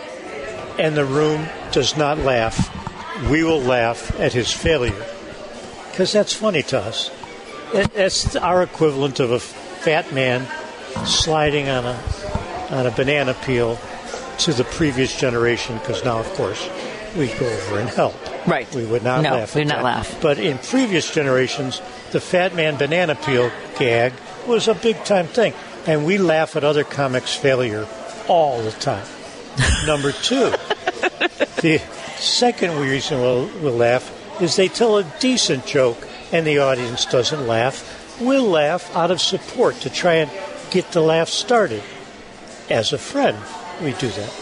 and the room does not laugh. We will laugh at his failure because that's funny to us. It- That's our equivalent of a fat man sliding on a on a banana peel to the previous generation because now, of course, we go over and help. Right. We would not laugh. No, laugh. We would not that. laugh. But in previous generations, the fat man banana peel gag was a big time thing, and we laugh at other comics' failure all the time. <laughs> Number two, the second reason we'll, we'll laugh is they tell a decent joke and the audience doesn't laugh. We'll laugh out of support to try and get the laugh started. As a friend, we do that.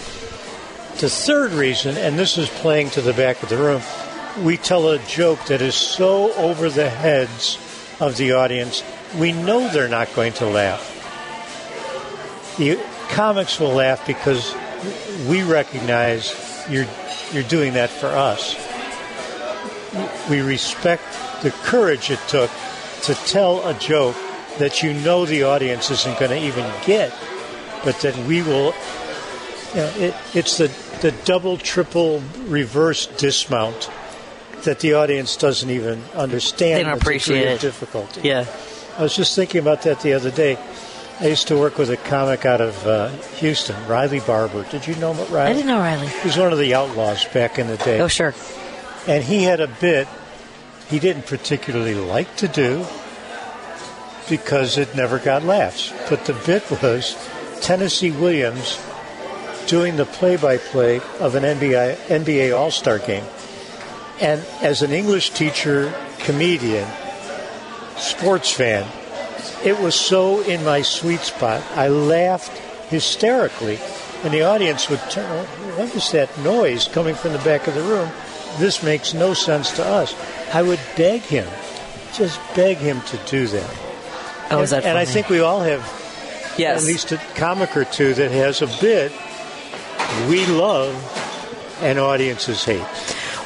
The third reason, and this is playing to the back of the room, we tell a joke that is so over the heads of the audience, we know they're not going to laugh. The comics will laugh because we recognize you're you're doing that for us. We respect the courage it took to tell a joke that you know the audience isn't going to even get, but that we will. You know, it, it's the the double, triple, reverse dismount that the audience doesn't even understand. They don't appreciate it. difficulty. Yeah. I was just thinking about that the other day. I used to work with a comic out of uh, Houston, Riley Barber. Did you know Riley? I didn't know Riley. He was one of the outlaws back in the day. Oh, sure. And he had a bit he didn't particularly like to do because it never got laughs. But the bit was Tennessee Williams doing the play by play of an NBA, NBA All Star game. And as an English teacher, comedian, sports fan, it was so in my sweet spot. I laughed hysterically, and the audience would turn, oh, What is that noise coming from the back of the room? This makes no sense to us. I would beg him, just beg him to do that. Oh, and, that and I think we all have Yes. at least a comic or two that has a bit we love and audiences hate.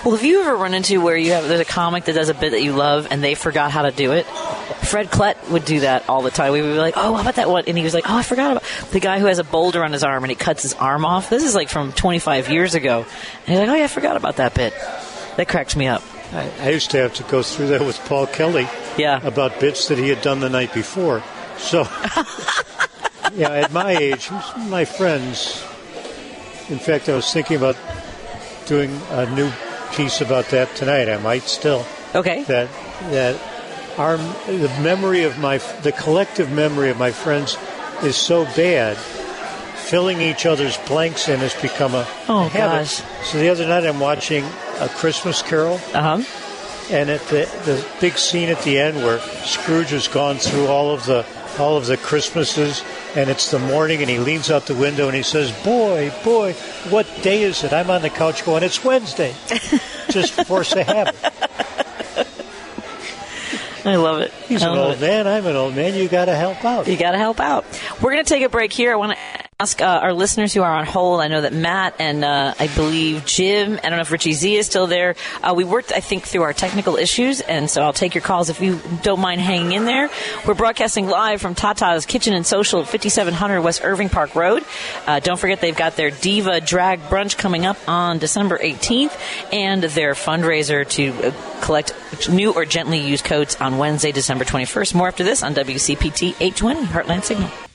Well, have you ever run into where you have there's a comic that does a bit that you love and they forgot how to do it? Fred Klett would do that all the time. We would be like, "Oh, how about that one?" And he was like, "Oh, I forgot about the guy who has a boulder on his arm and he cuts his arm off." This is like from 25 years ago, and he's like, "Oh yeah, I forgot about that bit." That cracks me up. I, I used to have to go through that with Paul Kelly Yeah. about bits that he had done the night before. So, <laughs> yeah, at my age, my friends, in fact, I was thinking about doing a new piece about that tonight. I might still. Okay. That that our the memory of my the collective memory of my friends is so bad. Filling each other's blanks in has become a Oh, habit. gosh. So the other night I'm watching a Christmas Carol. Uh huh. And at the the big scene at the end where Scrooge has gone through all of the all of the Christmases, and it's the morning, and he leans out the window and he says, "Boy, boy, what day is it?" I'm on the couch going, "It's Wednesday." <laughs> Just force a habit. I love it. He's I an old man. I'm an old man. You got to help out. You got to help out. We're going to take a break here. I want to ask uh, our listeners who are on hold. I know that Matt and uh, I believe Jim, I don't know if Richie Z is still there. Uh, we worked, I think, through our technical issues, and so I'll take your calls if you don't mind hanging in there. We're broadcasting live from Tata's Kitchen and Social at 5700 West Irving Park Road. Uh, don't forget they've got their Diva Drag Brunch coming up on December 18th and their fundraiser to uh, collect new or gently used coats on Wednesday, December 21st. More after this on WCPT 820 Heartland Signal.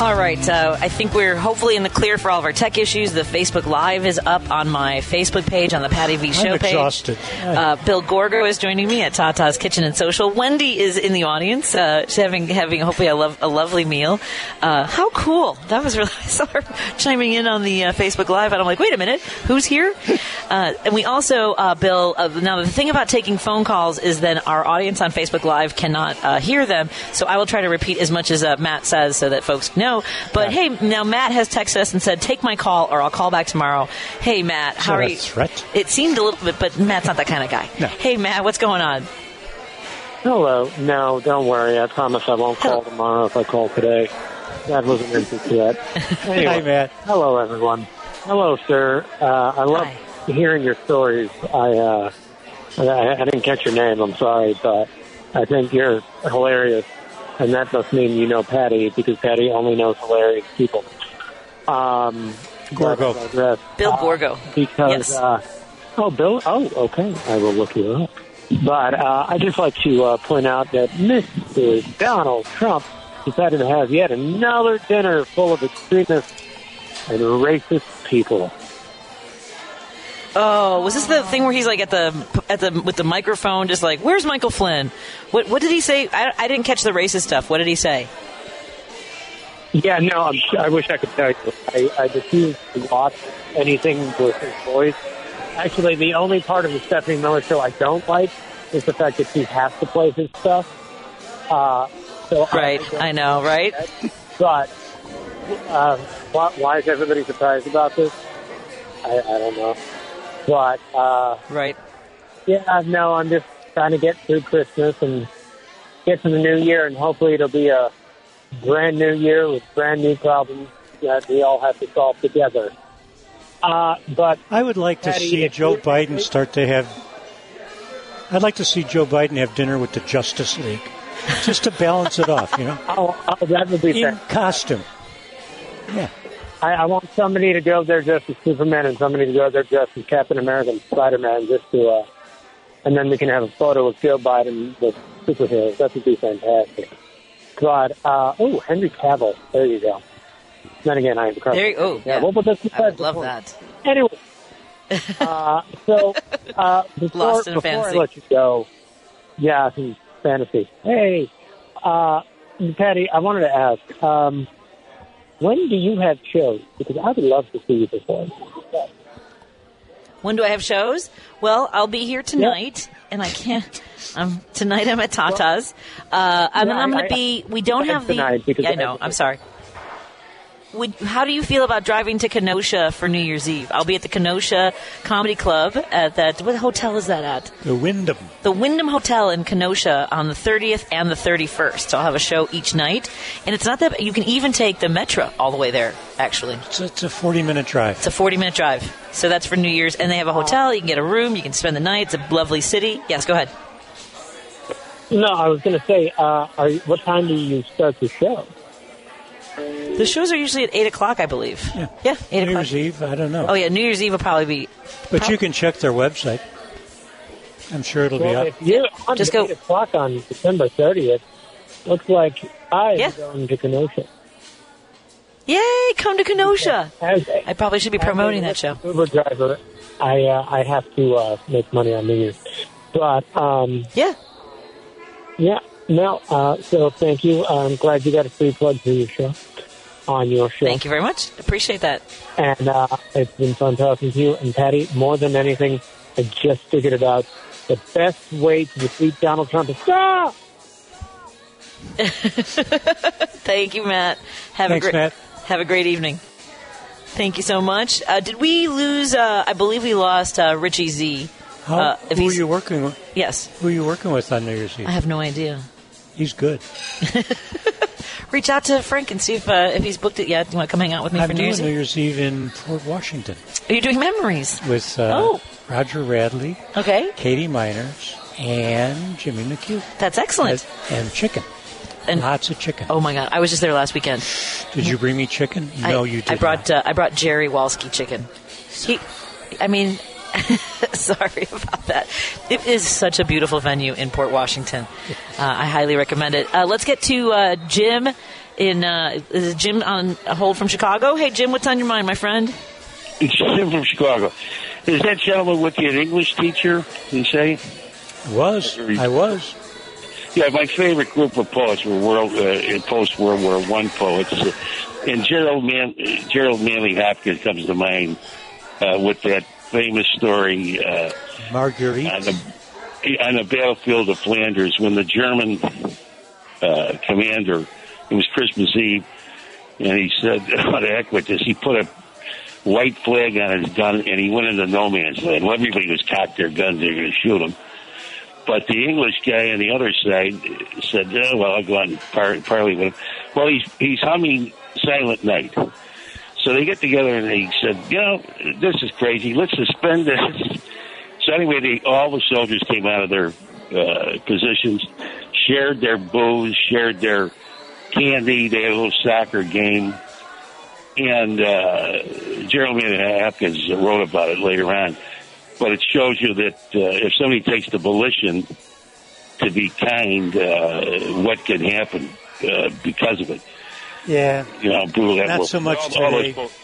All right, uh, I think we're hopefully in the clear for all of our tech issues. The Facebook Live is up on my Facebook page, on the Patty V Show I'm page. exhausted. Uh, Bill Gorgo is joining me at Tata's Kitchen and Social. Wendy is in the audience. Uh, she's having having hopefully a, lov- a lovely meal. Uh, how cool! That was really. <laughs> I saw her chiming in on the uh, Facebook Live, and I'm like, wait a minute, who's here? Uh, and we also, uh, Bill. Uh, now the thing about taking phone calls is then our audience on Facebook Live cannot uh, hear them. So I will try to repeat as much as uh, Matt says so that folks know. But hey, now Matt has texted us and said, take my call or I'll call back tomorrow. Hey Matt, how that are a you? threat? It seemed a little bit, but Matt's not that kind of guy. No. Hey, Matt, what's going on? Hello. No, don't worry. I promise I won't call tomorrow if I call today. That was an empty threat. <laughs> Anyway, Hi, Matt. Hello, everyone. Hello, sir. Uh, I love hearing your stories. I, uh, I I didn't catch your name. I'm sorry, but I think you're hilarious, and that must mean you know Patty because Patty only knows hilarious people. Um, Gorgo. but I. Bill Gorgo. because Yes. uh, oh bill oh okay i will look you up but uh, i just like to uh, point out that mr donald trump decided to have yet another dinner full of extremists and racist people Oh, was this the thing where he's like at the at the with the microphone, just like, "Where's Michael Flynn?" What what did he say? I, I didn't catch the racist stuff. What did he say? yeah no I'm, i wish i could tell you I, I refuse to watch anything with his voice actually the only part of the stephanie miller show i don't like is the fact that she has to play his stuff uh, so Right, I know, right? <laughs> But uh, why, why is everybody surprised about this? I, I don't know. But uh, right, yeah, no, I'm just trying to get through Christmas and get to the new year, and hopefully it'll be a brand new year with brand new problems that we all have to solve together. Uh, but I would like to Patty, see Joe you're- Biden start to have. I'd like to see Joe Biden have dinner with the Justice League. just to balance it off, you know. <laughs> Oh, oh that would be In fair. costume. Yeah. I, I want somebody to go there dressed as Superman and somebody to go there dressed as Captain America and Spider Man just to, uh, and then we can have a photo of Joe Biden with superheroes. That would be fantastic. God, uh, oh, Henry Cavill. There you go. Then again, I am correct. There you- oh, yeah. yeah. What would this I would love that. Anyway, <laughs> uh, so uh, before, Lost in before fantasy. I let you go, yeah, fantasy. Hey, uh, Patty, I wanted to ask, um, when do you have shows? Because I would love to see you perform. When do I have shows? Well, I'll be here tonight, and I can't. Um, tonight I'm at Tata's, uh, and then Yeah, I'm going to be. We don't I- have the. tonight Yeah, I I- know. I'm sorry. Would, how do you feel about driving to Kenosha for New Year's Eve? I'll be at the Kenosha Comedy Club at that. What hotel is that at? The Wyndham. The Wyndham Hotel in Kenosha on the 30th and the 31st. So I'll have a show each night, and it's not that you can even take the Metro all the way there. Actually, it's a, it's a 40 minute drive. It's a 40 minute drive. So that's for New Year's, and they have a hotel. You can get a room. You can spend the night. It's a lovely city. Yes, go ahead. No, I was going to say, uh, are what time do you start the show? The shows are usually at eight o'clock, I believe. Yeah, yeah, eight New o'clock. Year's Eve, I don't know. Oh yeah, New Year's Eve will probably be. But you can check their website. I'm sure it'll be well, up. if you're on Just at go- 8 o'clock on December 30th, looks like I'm going to Kenosha. Yay! Come to Kenosha. As a- I probably should be as a promoting that show. Uber driver, I uh, I have to uh, make money on New Year's, but um, yeah, yeah, no. Uh, so thank you. I'm glad you got a free plug for your show on your show. Thank you very much. Appreciate that. And uh, it's been fun talking to you. And Patty, more than anything, I just figured it out. The best way to defeat Donald Trump is stop. <laughs> Thank you, Matt. Have Thanks, a great Matt. have a great evening. Thank you so much. Uh, did we lose? Uh, I believe we lost uh, Richie Z. How, uh, who are you working with? Yes. Who are you working with on New Year's Eve? I have no idea. He's good. <laughs> Reach out to Frank and see if uh, if he's booked it yet. Do You want to come hang out with me I'm for New doing Year's New Year's Eve in Port Washington Are you doing memories? with uh, Oh. Roger Radley, Okay, Katie Miners, and Jimmy McHugh. that's excellent. And, and chicken. And- Lots of chicken. Oh my god, I was just there last weekend. Did you bring me chicken? No, I, you did I brought uh, I brought Jerry Walski chicken. He, I mean, <laughs> sorry about that. It is such a beautiful venue in Port Washington. Uh, I highly recommend it. Uh, let's get to uh, Jim. In uh, is Jim on hold from Chicago? Hey Jim, what's on your mind, my friend? It's Jim from Chicago. Is that gentleman with you an English teacher, you say? Was. I was. Yeah, my favorite group of poets were world uh, post World War One poets, uh, and Gerald Man Gerald Manley Hopkins comes to mind uh, with that famous story uh, Marguerite on the on the battlefield of Flanders when the German uh, commander it was Christmas Eve, and he said, "What the heck with this?" He put a white flag on his gun, and he went into no man's land. Well, everybody was cocked their guns; they were going to shoot him. But the English guy on the other side said, oh, "Well, I'll go out and par- parley with him." Well, he's he's humming "Silent Night." So they get together and they said, "You know, this is crazy. Let's suspend this." So anyway, they, all the soldiers came out of their uh, positions, shared their booze, shared their candy. They had a little soccer game, and uh, Manley Hopkins wrote about it later on. But it shows you that uh, if somebody takes the volition to be kind, uh, what can happen uh, because of it. Yeah. You know, brutal Not will- so much all- all today. those-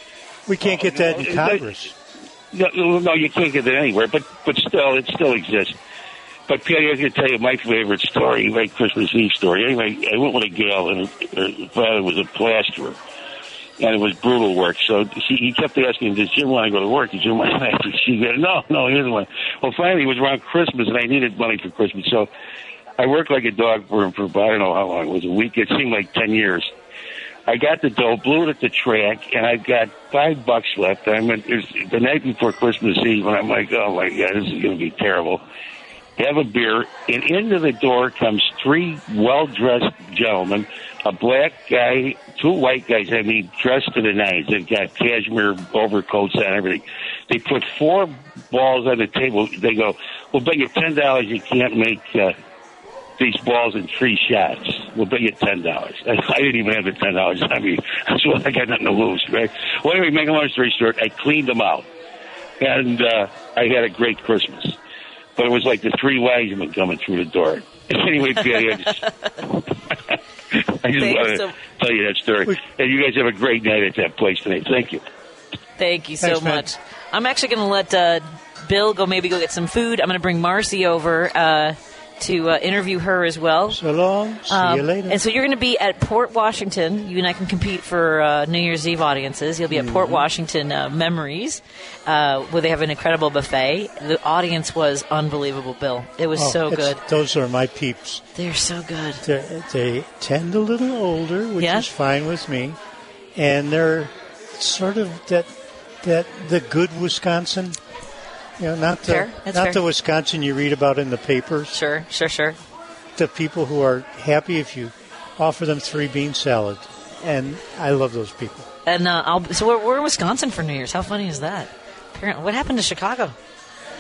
We can't get that in uh, No, Congress. No, no, no, you can't get it anywhere, but but still, it still exists. But Patty, I was going to tell you my favorite story, my Christmas Eve story. Anyway, I went with a gal, and her, her father was a plasterer, and it was brutal work. So she, he kept asking, "Does Jim want to go to work? Does Jim want to?" She said, "No, no, he doesn't want." Well, finally, it was around Christmas, and I needed money for Christmas, so I worked like a dog for him for I don't know how long. It was a week. It seemed like ten years. I got the dough, blew it at the track, and I've got five bucks left. I mean, it's the night before Christmas Eve, and I'm like, oh my god, this is going to be terrible. Have a beer, and into the door comes three well-dressed gentlemen, a black guy, two white guys. I mean, dressed to the nines. They've got cashmere overcoats on everything. They put four balls on the table. They go, "We'll bet you ten dollars you can't make." Uh, these balls in three shots. We'll bet you ten dollars. I, I didn't even have the ten dollars. I mean, <laughs> so I got nothing to lose, right? Well, anyway, make a long story short, I cleaned them out, and uh, I had a great Christmas. But it was like the three wise men coming through the door. <laughs> anyway, Patty, I just, <laughs> I just want to so- tell you that story. And you guys have a great night at that place tonight. Thank you. Thank you so Thanks, man. much. I'm actually going to let uh, Bill go maybe go get some food. I'm going to bring Marcy over uh, to uh, interview her as well. So long. See Um, you later. And so you're going to be at Port Washington. You and I can compete for uh, New Year's Eve audiences. You'll be at Mm-hmm. Port Washington uh, Memories, uh, where they have an incredible buffet. The audience was unbelievable, Bill. It was Oh, so good. Those are my peeps. They're so good. They're, they tend a little older, which Yeah. is fine with me, and they're sort of that that the good Wisconsin. You know, not the Fair. That's not fair. the Wisconsin you read about in the papers. Sure, sure, sure. The people who are happy if you offer them three bean salad, and I love those people. And uh, I'll, so we're, we're in Wisconsin for New Year's. How funny is that? Apparently, what happened to Chicago?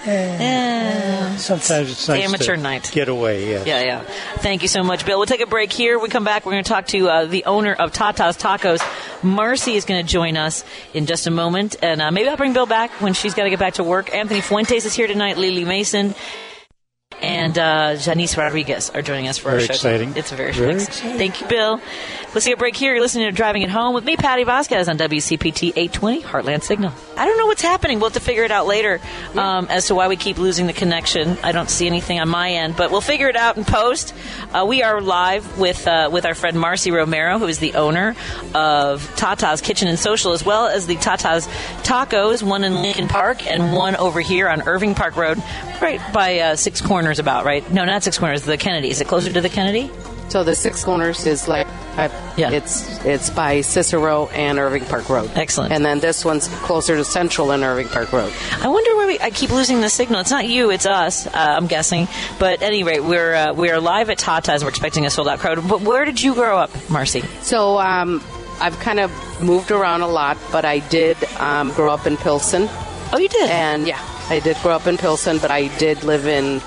Eh. Sometimes it's nice Amateur to night. get away. Yes. Yeah, yeah. Thank you so much, Bill. We'll take a break here. When we come back, we're going to talk to uh, the owner of Tata's Tacos. Marcy is going to join us in just a moment. And uh, maybe I'll bring Bill back when she's got to get back to work. Anthony Fuentes is here tonight, Lily Mason. And uh, Janice Rodriguez are joining us for Very our show. It's exciting. It's very, Very exciting. Thank you, Bill. Let's take a break here. You're listening to Driving It Home with me, Patty Vasquez, on WCPT 820 Heartland Signal. I don't know what's happening. We'll have to figure it out later um, as to why we keep losing the connection. I don't see anything on my end, but we'll figure it out in post. Uh, we are live with uh, with our friend Marcy Romero, who is the owner of Tata's Kitchen and Social, as well as the Tata's Tacos, one in Lincoln Park and one over here on Irving Park Road, right by uh, Six Corners. About right? No, not Six Corners. The Kennedy. Is it closer to the Kennedy? So the Six Corners is like, I, Yeah. it's it's by Cicero and Irving Park Road. Excellent. And then this one's closer to Central and Irving Park Road. I wonder where we. I keep losing the signal. It's not you. It's us. Uh, I'm guessing. But at any rate, we're uh, we are live at Tata's. We're expecting a sold out crowd. But where did you grow up, Marcy? So um, I've kind of moved around a lot, but I did um, grow up in Pilsen. Oh, you did? And yeah, I did grow up in Pilsen, but I did live in.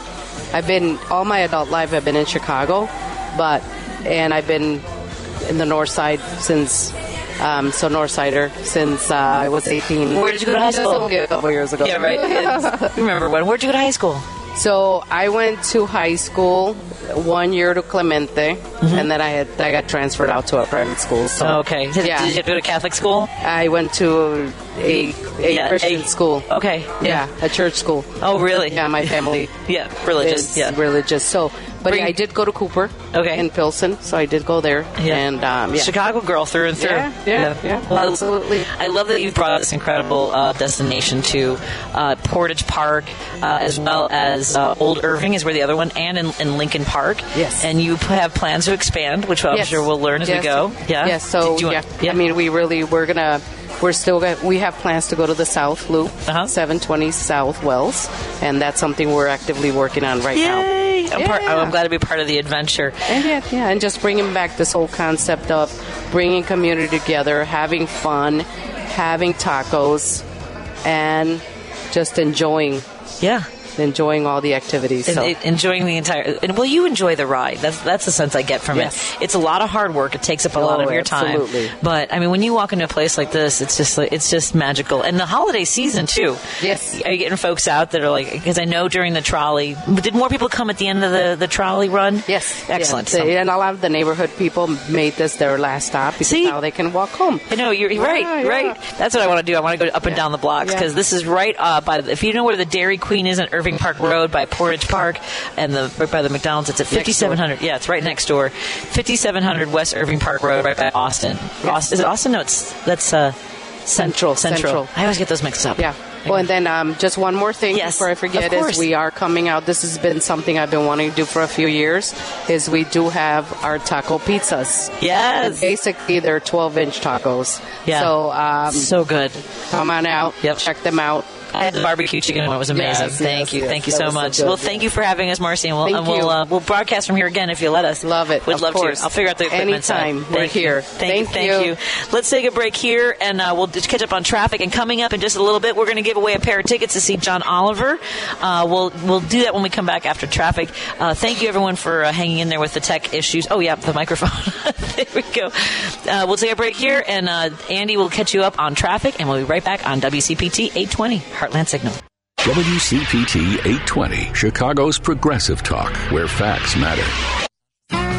I've been all my adult life. I've been in Chicago, but and I've been in the North Side since. Um, so Northsider since uh, I was 18. Where did you go to high school? A couple years ago. Yeah, right. <laughs> Remember when? Where'd you go to high school? So I went to high school one year to Clemente, and then I had I got transferred out to a private school. So Mm-hmm. okay. Did, yeah. did you go to Catholic school? I went to a, a Yeah, Christian a- school. Okay. Yeah, a church school. Oh, really? Yeah, my family. <laughs> Yeah, religious. is Yeah. religious. So, but Bring- yeah, I did go to Cooper. Okay. In Pilsen, so I did go there. Yeah. And um, yeah. Chicago girl through and through. Yeah, yeah, yeah, Well, absolutely. I love that you've brought this incredible uh, destination to uh, Portage Park, uh, as well as uh, Old Irving is where the other one, and in, in Lincoln Park. Yes. And you have plans to expand, which I'm Yes. sure we'll learn as Yes. we go. Yeah. Yes. So you yeah. want- I mean, we really we're gonna we're still gonna, we have plans to go to the South Loop, Uh-huh. 720 South Wells, and that's something we're actively working on right now. Yay! I'm, part, Yeah. I'm glad to be part of the adventure. And yeah, yeah, and just bringing back this whole concept of bringing community together, having fun, having tacos, and just enjoying. Yeah. Enjoying all the activities. So. En- enjoying the entire and well you enjoy the ride that's that's the sense i get from Yes. it it's a lot of hard work it takes up a lot Oh, of your time absolutely. but i mean when you walk into a place like this it's just like it's just magical and the holiday season too Yes. are you getting folks out that are like because i know during the trolley did more people come at the end of the the trolley run Yes, excellent Yeah. And a lot of the neighborhood people made this their last stop because See? now they can walk home. I know you're, right, Yeah, yeah. right. That's what I want to do. I want to go up and down the blocks Yeah. because this is right uh, by. The, if you know where the Dairy Queen is in Irving Park Road by Portage Park and the right by the McDonald's, it's at 5700. Yeah, it's right next door. 5700 West Irving Park Road, right by Austin. Austin is it Austin? No, it's that's uh, Central, Central. Central. I always get those mixed up. Yeah. Well, and then um, just one more thing Yes, before I forget of is we are coming out. This has been something I've been wanting to do for a few years. Is we do have our taco pizzas. Yes. Basically, they're 12 inch tacos. Yeah. So um, So good. come on out. Yep. Check them out. I had the barbecue chicken one. It was amazing. Yes, thank yes, you. yes. Thank you so was so much. well, thank you for having us, Marcy, and we'll, Thank and we'll, you. uh, we'll broadcast from here again if you let us. Love it. We'd Of love course. to. I'll figure out the equipment side. Anytime. We're Thank you. here. Thank, Thank thank you. you. Let's take a break here, and uh, we'll just catch up on traffic. And coming up in just a little bit, we're going to give away a pair of tickets to see John Oliver. Uh, we'll we'll do that when we come back after traffic. Uh, thank you everyone for uh, hanging in there with the tech issues. Oh yeah, the microphone. <laughs> there we go. Uh, we'll take a break here, and uh, Andy will catch you up on traffic, and we'll be right back on WCPT 820 Heartland Signal. WCPT 820, Chicago's progressive talk, where facts matter.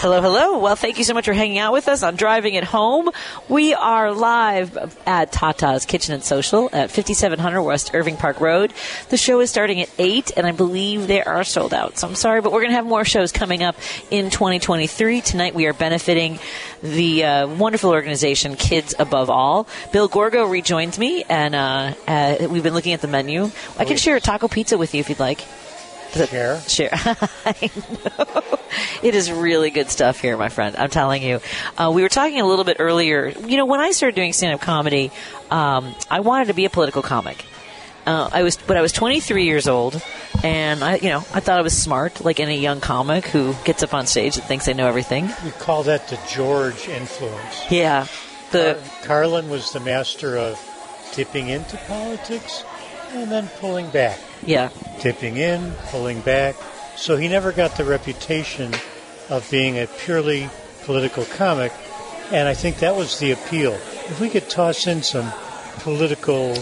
Hello, hello. Well, thank you so much for hanging out with us on Driving It Home. We are live at Tata's Kitchen and Social at 5700 West Irving Park Road. The show is starting at 8, and I believe they are sold out. So I'm sorry, but we're going to have more shows coming up in 2023. Tonight we are benefiting the uh, wonderful organization Kids Above All. Bill Gorgo rejoins me, and uh, uh, we've been looking at the menu. I can share a taco pizza with you if you'd like. Share. <laughs> Share. I know. It is really good stuff here, my friend. I'm telling you. Uh, we were talking a little bit earlier. You know, when I started doing stand-up comedy, um, I wanted to be a political comic. Uh, I was, but I was 23 years old, and I, you know, I thought I was smart, like any young comic who gets up on stage and thinks they know everything. We call that the George influence. Yeah, the Car- Carlin was the master of tipping into politics and then pulling back. Yeah, Tipping in, pulling back. So he never got the reputation of being a purely political comic, and I think that was the appeal. If we could toss in some political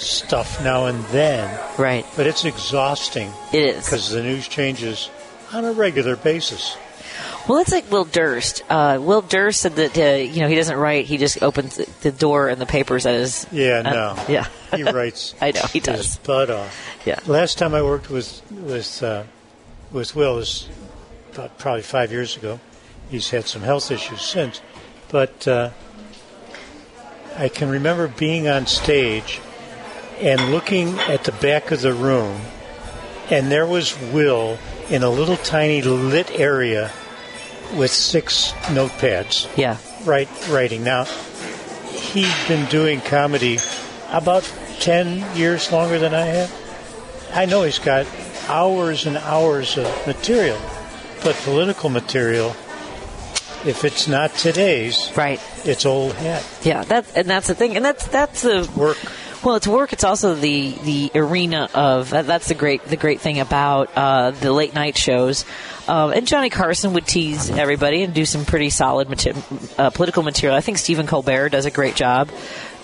stuff now and then, right? But it's exhausting. It is because the news changes on a regular basis. Well, it's like Will Durst. Uh, Will Durst said that uh, you know he doesn't write; he just opens the- door and the papers at his. Yeah, uh, no. yeah, he writes. <laughs> I know he his does. butt off. Yeah. Last time I worked with with uh, with Will was about probably five years ago. He's had some health issues since, but uh, I can remember being on stage and looking at the back of the room, and there was Will in a little tiny lit area with six notepads. Yeah. Right, writing. Now, he's been doing comedy about 10 years longer than I have. I know he's got hours and hours of material, but political material, if it's not today's, right, it's old hat. Yeah, that and that's the thing, and that's that's the work. Well, it's work. It's also the the arena of that, that's the great the great thing about uh, the late night shows. Um, and Johnny Carson would tease everybody and do some pretty solid uh, political material. I think Stephen Colbert does a great job.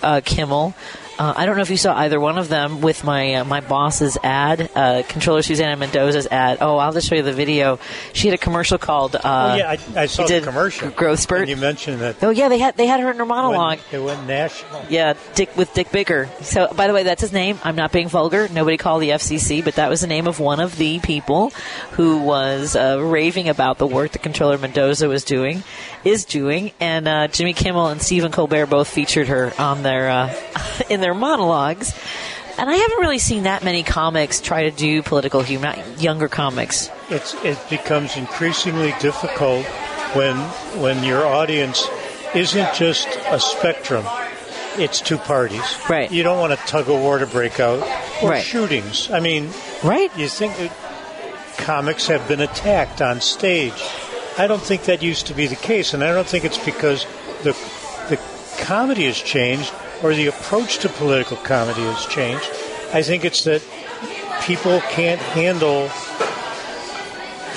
Uh, Kimmel. Uh, I don't know if you saw either one of them with my uh, my boss's ad, uh, Controller Susana Mendoza's ad. Oh, I'll just show you the video. She had a commercial called. Uh, oh, yeah, I, I saw the commercial. Growth Spurt. And you mentioned that. Oh yeah, they had they had her in her monologue. It went national. Yeah, Dick with Dick Bigger. So, by the way, that's his name. I'm not being vulgar. Nobody called the FCC, but that was the name of one of the people who was uh, raving about the work that Controller Mendoza was doing, is doing, and uh, Jimmy Kimmel and Stephen Colbert both featured her on their uh, <laughs> in their monologues. And I haven't really seen that many comics try to do political humor, younger comics. It's it becomes increasingly difficult when when your audience isn't just a spectrum. It's two parties. Right. You don't want a tug of war to break out or Right. shootings. I mean, right. You think that comics have been attacked on stage? I don't think that used to be the case, and I don't think it's because the the comedy has changed or the approach to political comedy has changed. I think it's that people can't handle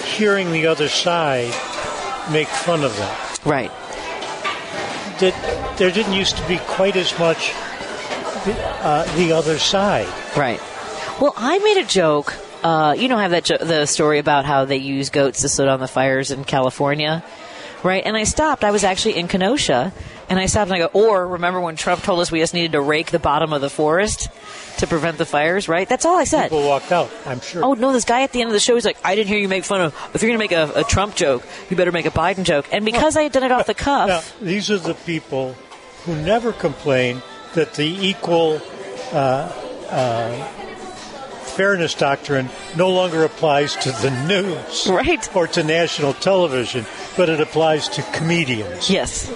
hearing the other side make fun of them. Right. That there didn't used to be quite as much uh, the other side. Right. Well, I made a joke. Uh, you know, I have that jo- the story about how they use goats to sit on the fires in California. right? And I stopped. I was actually in Kenosha, and I stopped and I go, or remember when Trump told us we just needed to rake the bottom of the forest to prevent the fires, right? That's all I said. People walked out, I'm sure. Oh no! This guy at the end of the show, he's like, "I didn't hear you make fun of. If you're going to make a, a Trump joke, you better make a Biden joke." And because I had done it off the cuff, Now, these are the people who never complain that the equal uh, uh, fairness doctrine no longer applies to the news right. or to national television, but it applies to comedians. Yes.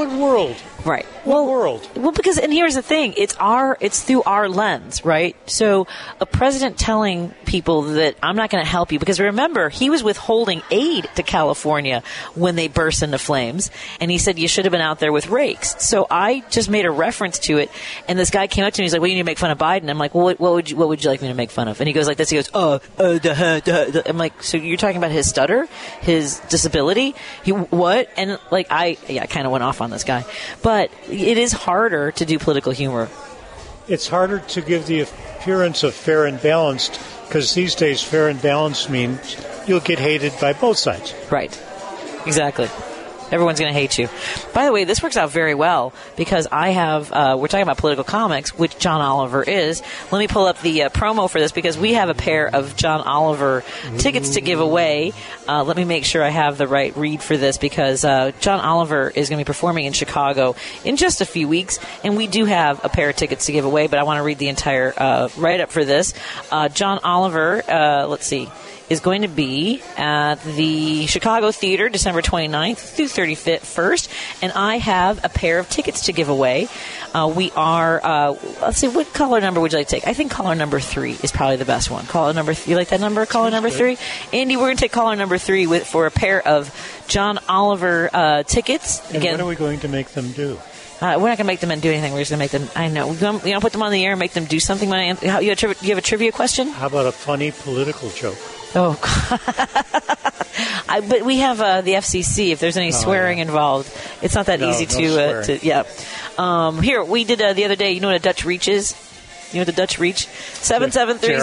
What world? Right. What world? Well, because and here's the thing: it's our it's through our lens, right? So a president telling people that I'm not going to help you because remember he was withholding aid to California when they burst into flames, and he said you should have been out there with rakes. So I just made a reference to it, and this guy came up to me. He's like, "Well, you need to make fun of Biden." I'm like, "Well, what, what would you what would you like me to make fun of?" And he goes like this. He goes, "Oh, uh, duh, duh, duh." I'm like, "So you're talking about his stutter, his disability? He what?" And like I yeah, I kind of went off on this guy, but it is harder to do political humor. It's harder to give the appearance of fair and balanced because these days fair and balanced means you'll get hated by both sides. Right. Exactly. Everyone's going to hate you. By the way, this works out very well because I have, uh, we're talking about political comics, which John Oliver is. Let me pull up the uh, promo for this because we have a pair of John Oliver tickets to give away. Uh, let me make sure I have the right read for this because uh, John Oliver is going to be performing in Chicago in just a few weeks, and we do have a pair of tickets to give away, but I want to read the entire uh, write up for this. Uh, John Oliver, let's see is going to be at the Chicago Theater December 29th through 31st, and I have a pair of tickets to give away. Uh, we are, uh, let's see, what caller number would you like to take? I think caller number three is probably the best one. Caller number three, you like that number? Caller number three? Andy, we're going to take caller number three with for a pair of John Oliver uh, tickets. And what are we going to make them do? Uh, we're not going to make them do anything. We're just going to make them. I know. We're going to put them on the air and make them do something. When I, how, you, have, you have a trivia question? How about a funny political joke? Oh, <laughs> I, but we have uh, the FCC. If there's any Oh, swearing involved, it's not that No, easy no to. Uh, to yeah. Um, here we did uh, the other day. You know what a Dutch reach is? You know what the Dutch reach? Seven seven three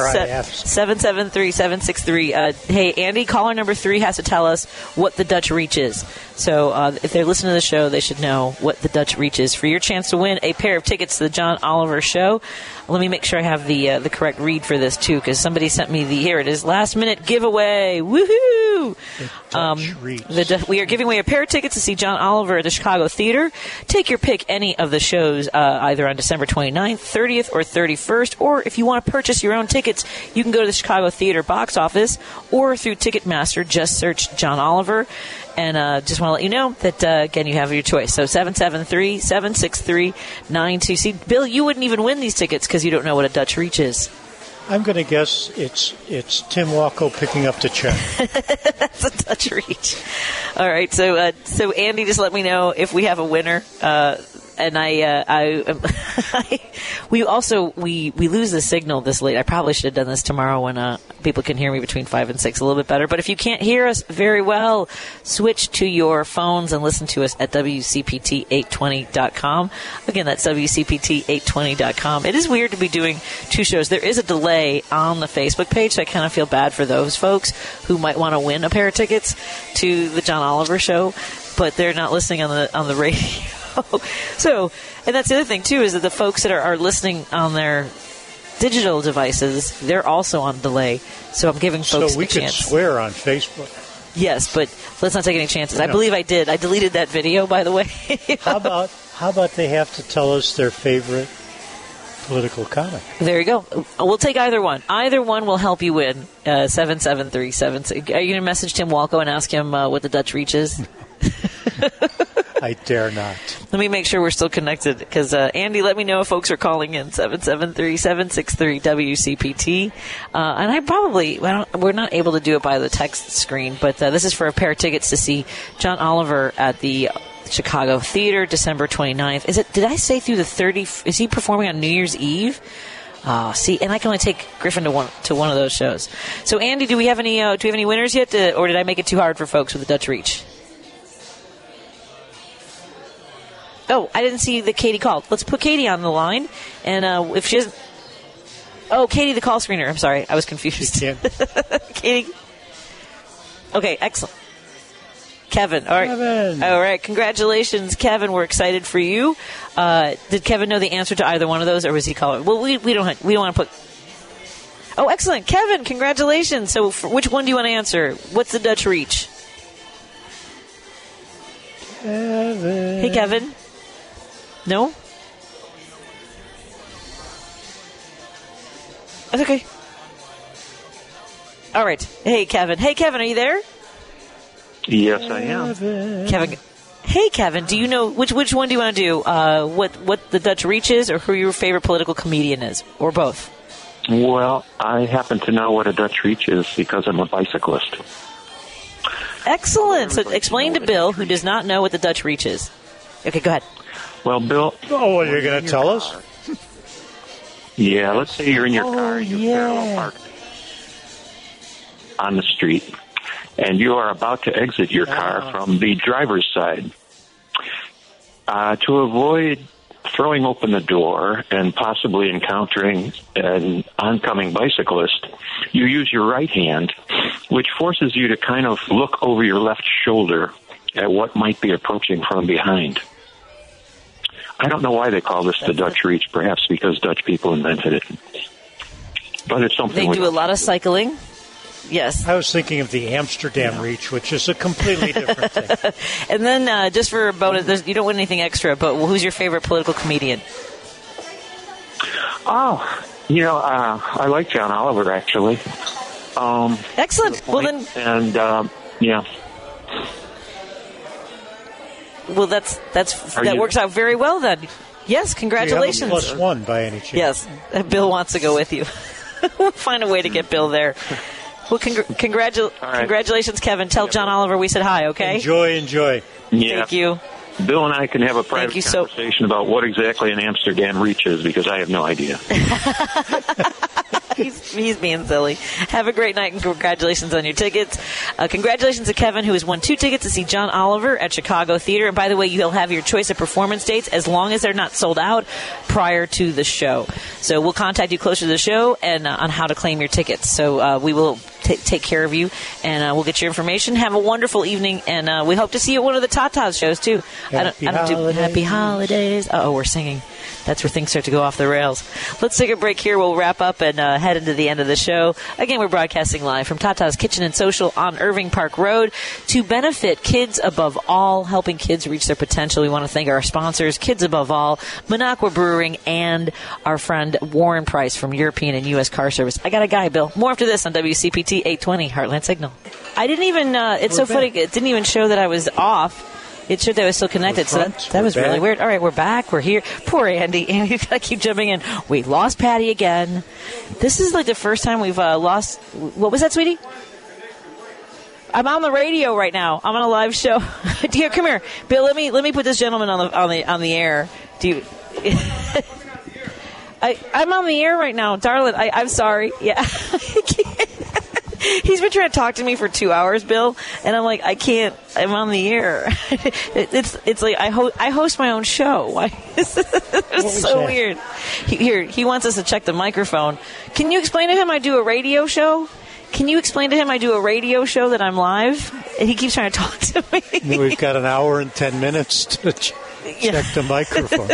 seven seven three seven six three. Uh, Hey, Andy, caller number three has to tell us what the Dutch reach is. So uh, if they're listening to the show, they should know what the Dutch reach is. For your chance to win a pair of tickets to the John Oliver show, let me make sure I have the uh, the correct read for this too, because somebody sent me the here it is last minute giveaway. Woohoo! Um, the we are giving away a pair of tickets to see John Oliver at the Chicago Theater. Take your pick any of the shows uh, either on December 29th, 30th, or 31st. Or if you want to purchase your own tickets, you can go to the Chicago Theater box office or through Ticketmaster. Just search John Oliver. And uh, just want to let you know that, uh, again, you have your choice. So 773 763 92. Bill, you wouldn't even win these tickets because you don't know what a Dutch reach is. I'm going to guess it's it's Tim Walko picking up the check. <laughs> That's a Dutch reach. All right, so uh, so Andy, just let me know if we have a winner. Uh, and I, uh, I, <laughs> we also we we lose the signal this late. I probably should have done this tomorrow when uh, people can hear me between five and six a little bit better. But if you can't hear us very well, switch to your phones and listen to us at wcpt820.com. Again, that's wcpt820.com. It is weird to be doing two shows. There is a delay on the Facebook page, so I kind of feel bad for those folks who might want to win a pair of tickets to the John Oliver show, but they're not listening on the on the <laughs> radio. <laughs> so, and that's the other thing too is that the folks that are, are listening on their digital devices, they're also on delay. So I'm giving folks so we a could chance. swear on Facebook. Yes, but let's not take any chances. I believe I did. I deleted that video, by the way. <laughs> How about how about they have to tell us their favorite political comic? There you go. We'll take either one. Either one will help you win. Uh, seven seven three seven. Are you going to message Tim Walco and ask him uh, what the Dutch reach is? <laughs> I dare not. Let me make sure we're still connected because uh, Andy, let me know if folks are calling in seven seven three seven six three WCPT. Uh, and I probably don't, we're not able to do it by the text screen, but uh, this is for a pair of tickets to see John Oliver at the Chicago Theater December 29th. Is it? Did I say through the 30? Is he performing on New Year's Eve? Ah, see, and I can only take Griffin to one to one of those shows. So, Andy, do we have any? Uh, do we have any winners yet, to, or did I make it too hard for folks with the Dutch reach? Oh, I didn't see that Katie called. Let's put Katie on the line, and uh, if she doesn't. Oh, Katie, the call screener. I'm sorry, I was confused. <laughs> Katie. Okay, excellent. Kevin. All right. Kevin. All right. Congratulations, Kevin. We're excited for you. Uh, did Kevin know the answer to either one of those, or was he calling? Well, we, we don't we don't want to put. Oh, excellent, Kevin! Congratulations. So, which one do you want to answer? What's the Dutch reach? Kevin. Hey, Kevin. No. That's okay. All right. Hey, Kevin. Hey, Kevin. Are you there? Yes, I am. Kevin. Hey, Kevin. Do you know which which one do you want to do? Uh, what what the Dutch reach is, or who your favorite political comedian is, or both? Well, I happen to know what a Dutch reach is because I'm a bicyclist. Excellent. So explain to Bill, who does not know what the Dutch reach is. Okay, go ahead. Well, Bill. Oh, what you're going to tell us? Yeah, let's say you're in your Oh, car, you're yeah. parallel parked on the street, and you are about to exit your car from the driver's side. Uh, to avoid throwing open the door and possibly encountering an oncoming bicyclist, you use your right hand, which forces you to kind of look over your left shoulder at what might be approaching from behind. I don't know why they call this the Dutch reach, perhaps because Dutch people invented it. But it's something They do a lot of cycling. Yes. I was thinking of the Amsterdam Reach, which is a completely different thing. <laughs> And then uh, just for a bonus, there's- you don't win anything extra, but who's your favorite political comedian? Oh, you know, uh, I like John Oliver actually. Um, Excellent. Well then, and um, yeah, well that's that's Are that you- works out very well then. Yes, congratulations. Do you have a plus one by any chance? Yes, <laughs> Bill wants to go with you. <laughs> we'll find a way to get Bill there. Well, congr- congratu- right. congratulations, Kevin. Tell John Oliver we said hi, okay? Enjoy, enjoy. yeah. Thank you. Bill and I can have a private you so- conversation about what exactly an Amsterdam reach is because I have no idea. <laughs> he's, he's being silly. Have a great night and congratulations on your tickets. Uh, congratulations to Kevin, who has won two tickets to see John Oliver at Chicago Theater. And by the way, you'll have your choice of performance dates as long as they're not sold out prior to the show. So we'll contact you closer to the show and uh, on how to claim your tickets. So uh, we will t- take care of you and uh, we'll get your information. Have a wonderful evening, and uh, we hope to see you at one of the Tatas shows too. Happy I don't, I don't do happy holidays. Oh, we're singing. That's where things start to go off the rails. Let's take a break here. We'll wrap up and uh, head into the end of the show. Again, we're broadcasting live from Tata's Kitchen and Social on Irving Park Road to benefit kids above all, helping kids reach their potential. We want to thank our sponsors, Kids Above All, Minocqua Brewing, and our friend Warren Price from European and U.S. Car Service. I got a guy, Bill. More after this on WCPT 820 Heartland Signal. I didn't even. Uh, it's We're so funny. It didn't even show that I was off. It showed that I was still connected. So that, that was really weird. All right, we're back. We're here. Poor Andy. Andy's got to keep jumping in. We lost Patty again. This is like the first time we've uh, lost. What was that, sweetie? I'm on the radio right now. I'm on a live show. <laughs> Dear, come here, Bill. Let me let me put this gentleman on the on the on the air. Do you? <laughs> I I'm on the air right now, darling. I, I'm sorry. Yeah. <laughs> <laughs> He's been trying to talk to me for two hours, Bill, and I'm like, I can't. I'm on the air. <laughs> It's it's like I host I host my own show. Why? <laughs> it's so that? weird. He, here, he wants us to check the microphone. Can you explain to him I do a radio show? Can you explain to him I do a radio show that I'm live? And he keeps trying to talk to me. We've got an hour and ten minutes to ch- check the microphone.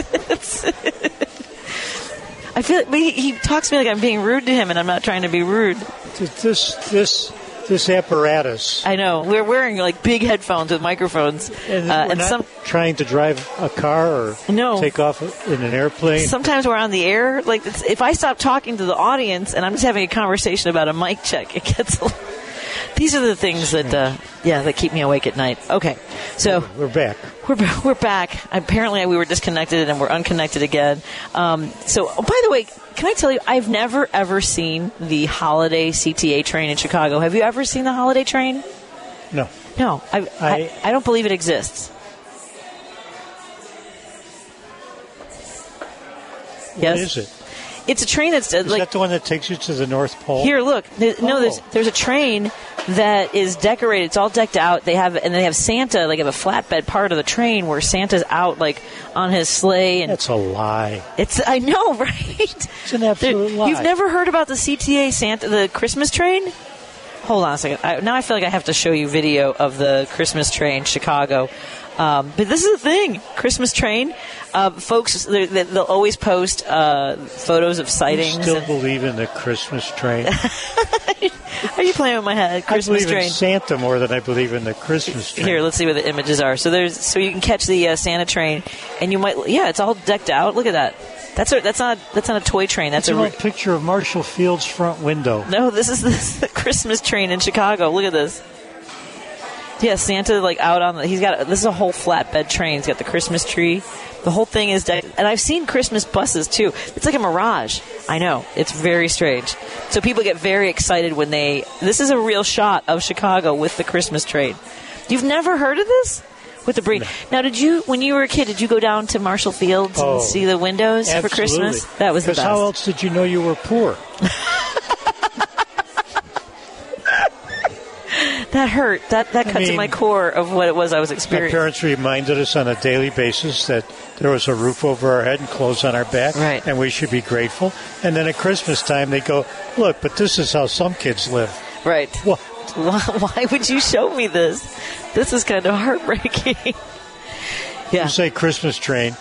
I feel, but he, he talks to me like I'm being rude to him, and I'm not trying to be rude. This this this apparatus. I know we're wearing like big headphones with microphones, And uh, and some trying to drive a car or No. take off in an airplane. sometimes we're on the air. Like it's, if I stop talking to the audience and I'm just having a conversation about a mic check, it gets. a- These are the things that, uh, yeah, that keep me awake at night. Okay, so we're back. We're we're back. Apparently, we were disconnected and we're unconnected again. Um, so, oh, by the way, can I tell you, I've never ever seen the holiday CTA train in Chicago. Have you ever seen the holiday train? No. No, I I, I don't believe it exists. Yes. What is it? It's a train that's uh, Is like that the one that takes you to the North Pole? Here, look. There- No, there's Oh. there's a train that is decorated. It's all decked out. They have and they have Santa. Like have a flatbed part of the train where Santa's out like on his sleigh. And That's a lie. it's I know, <laughs> right? It's an absolute lie. You've never heard about the CTA Santa, the Christmas train? hold on a second. I, now I feel like I have to show you video of the Christmas train, Chicago. Um, but this is the thing, Christmas train. Uh, folks, they- they'll always post uh, photos of You sightings. still and- believe in the Christmas train? <laughs> Are you playing with my head? I Christmas believe train. in Santa more than I believe in the Christmas train. Here, let's see what the images are. So there's so you can catch the uh, Santa train, and you might yeah, it's all decked out. Look at that. That's a, that's not that's not a toy train. That's That's a re- picture of Marshall Field's front window. no. This is, this <laughs> is the Christmas train in Chicago. Look at this. Yeah, Santa like out on the. He's got this is a whole flatbed train. He's got the Christmas tree. The whole thing is decked, and I've seen Christmas buses too. It's like a mirage. I know it's very strange. So people get very excited when they. This is a real shot of Chicago with the Christmas train. You've never heard of this with the breed? Now, did you when you were a kid? Did you go down to Marshall Fields Oh, and see the windows for Christmas? That was the Because best. how else did you know you were poor? <laughs> that hurt. That that I cut to my core of what it was I was experiencing. My parents reminded us on a daily basis that there was a roof over our head and clothes on our back, Right. and we should be grateful. And then at Christmas time, they go, "Look, but this is how some kids live." Right. What? Why, why would you show me this? This is kind of heartbreaking. <laughs> yeah. You say Christmas train.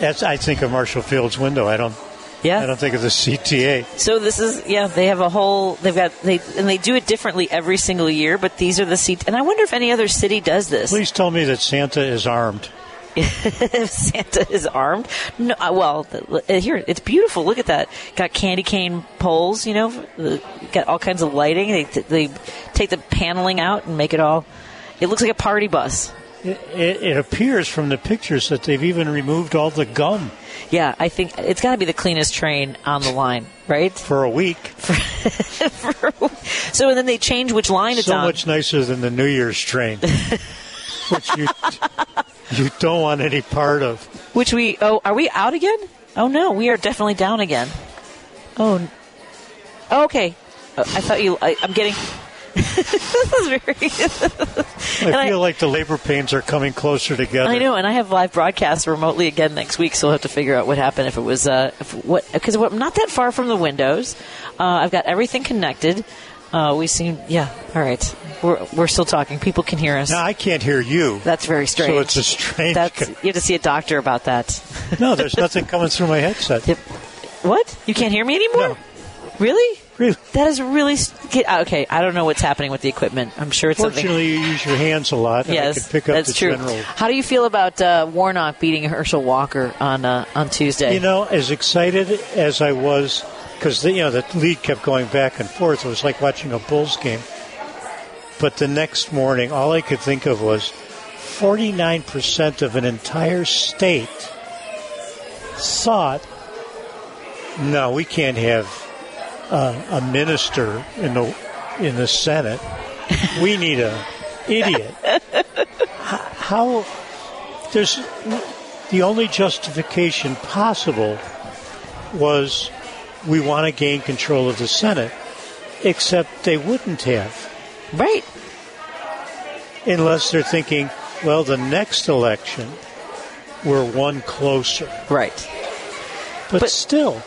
That's I think of Marshall Field's window. I don't. Yeah. I don't think of the CTA. So this is yeah. They have a whole. They've got they and they do it differently every single year. But these are the seats. And I wonder if any other city does this. Please tell me that Santa is armed. if <laughs> Santa is armed. No, uh, well, uh, here it's beautiful. Look at that. Got candy cane poles. You know, got all kinds of lighting. They they take the paneling out and make it all. It looks like a party bus. It, it, appears from the pictures that they've even removed all the gum Yeah, I think it's got to be the cleanest train on the line, right? <laughs> for a week. So and then they change which line it's so on. much nicer than the New Year's train, <laughs> which you you don't want any part of. Which we oh, are we out again? Oh no, we are definitely down again. Oh, oh, okay. I thought you. I, I'm getting. This is very. <laughs> I feel like the labor pains are coming closer together. I know, and I have live broadcasts remotely again next week, so we'll have to figure out what happened if it was uh, if, what because I'm not that far from the windows. Uh, I've got everything connected. Uh, we seem yeah. All right, we're we're still talking. People can hear us. Now I can't hear you. That's very strange. So it's a strange. That's you have to see a doctor about that. no, there's nothing coming through my headset. What? You can't hear me anymore? Really? Really? That is really uh, okay. I don't know what's happening with the equipment. I'm sure it's something. You use your hands a lot, and I Yes, can pick up that's the true. general. How do you feel about uh, Warnock beating Herschel Walker on uh, on Tuesday? You know, as excited as I was, because you know the lead kept going back and forth. It was like watching a Bulls game. But the next morning, all I could think of was 49% of an entire state thought, no, we can't have uh, a minister in the in the Senate. We need a idiot. How there's the only justification possible was we want to gain control of the Senate, except they wouldn't have. Right. Unless they're thinking, well, the next election, we're one closer. Right. But, still,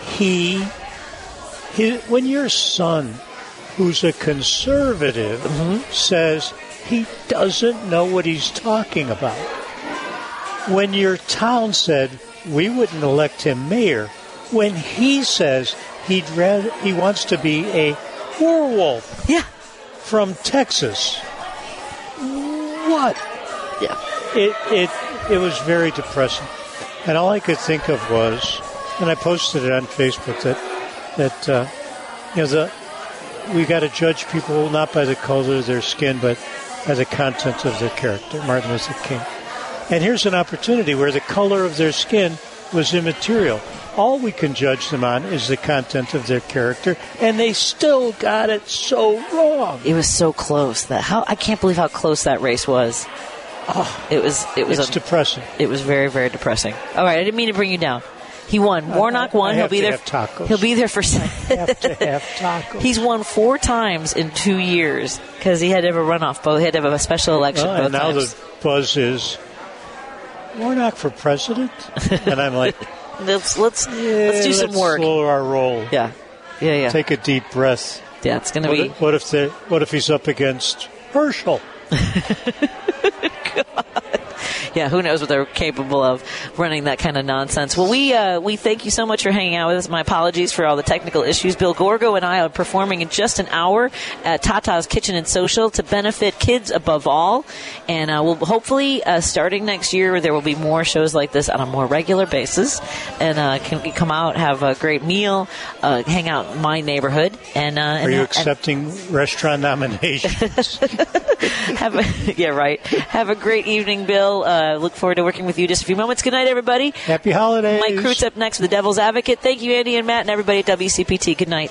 he, he, when your son, who's a conservative, mm-hmm. says he doesn't know what he's talking about, when your town said we wouldn't elect him mayor, when he says he'd rather he wants to be a werewolf, yeah, from Texas, what? Yeah, it it it was very depressing, and all I could think of was, and I posted it on Facebook that that uh, you know the we got to judge people not by the color of their skin, but by the content of their character. Martin Luther King. And here's an opportunity where the color of their skin was immaterial. All we can judge them on is the content of their character, and they still got it so wrong. It was so close that how I can't believe how close that race was. Oh, it was it was a- depressing. It was very very depressing. All right, I didn't mean to bring you down. He won. Warnock won. He'll be there. tacos. He'll be there for. have to have tacos. <laughs> He's won four times in two years because he had to have a runoff. Both he had to have a special election Well, both and now times. the buzz is Warnock for president, and I'm like, <laughs> let's let's let's do some let's work. Slow our roll. Yeah, yeah, yeah. Take a deep breath. Yeah, it's going to be. if- what if they, What if he's up against Herschel? <laughs> <laughs> yeah, who knows what they're capable of running that kind of nonsense. Well, we uh, we thank you so much for hanging out with us. My apologies for all the technical issues. Bill Gorgo and I are performing in just an hour at Tata's Kitchen and Social to benefit kids above all, and uh, we'll hopefully uh, starting next year there will be more shows like this on a more regular basis, and uh, can come out, have a great meal, uh, hang out in my neighborhood, and uh, Are and, you and- accepting restaurant nominations? <laughs> have a, <laughs> yeah, right. Have a great evening, Bill. Uh, look forward to working with you just a few moments. Good night, everybody. Happy holidays. Mike Cruz up next with the Devil's Advocate. Thank you, Andy and Matt, and everybody at WCPT. Good night.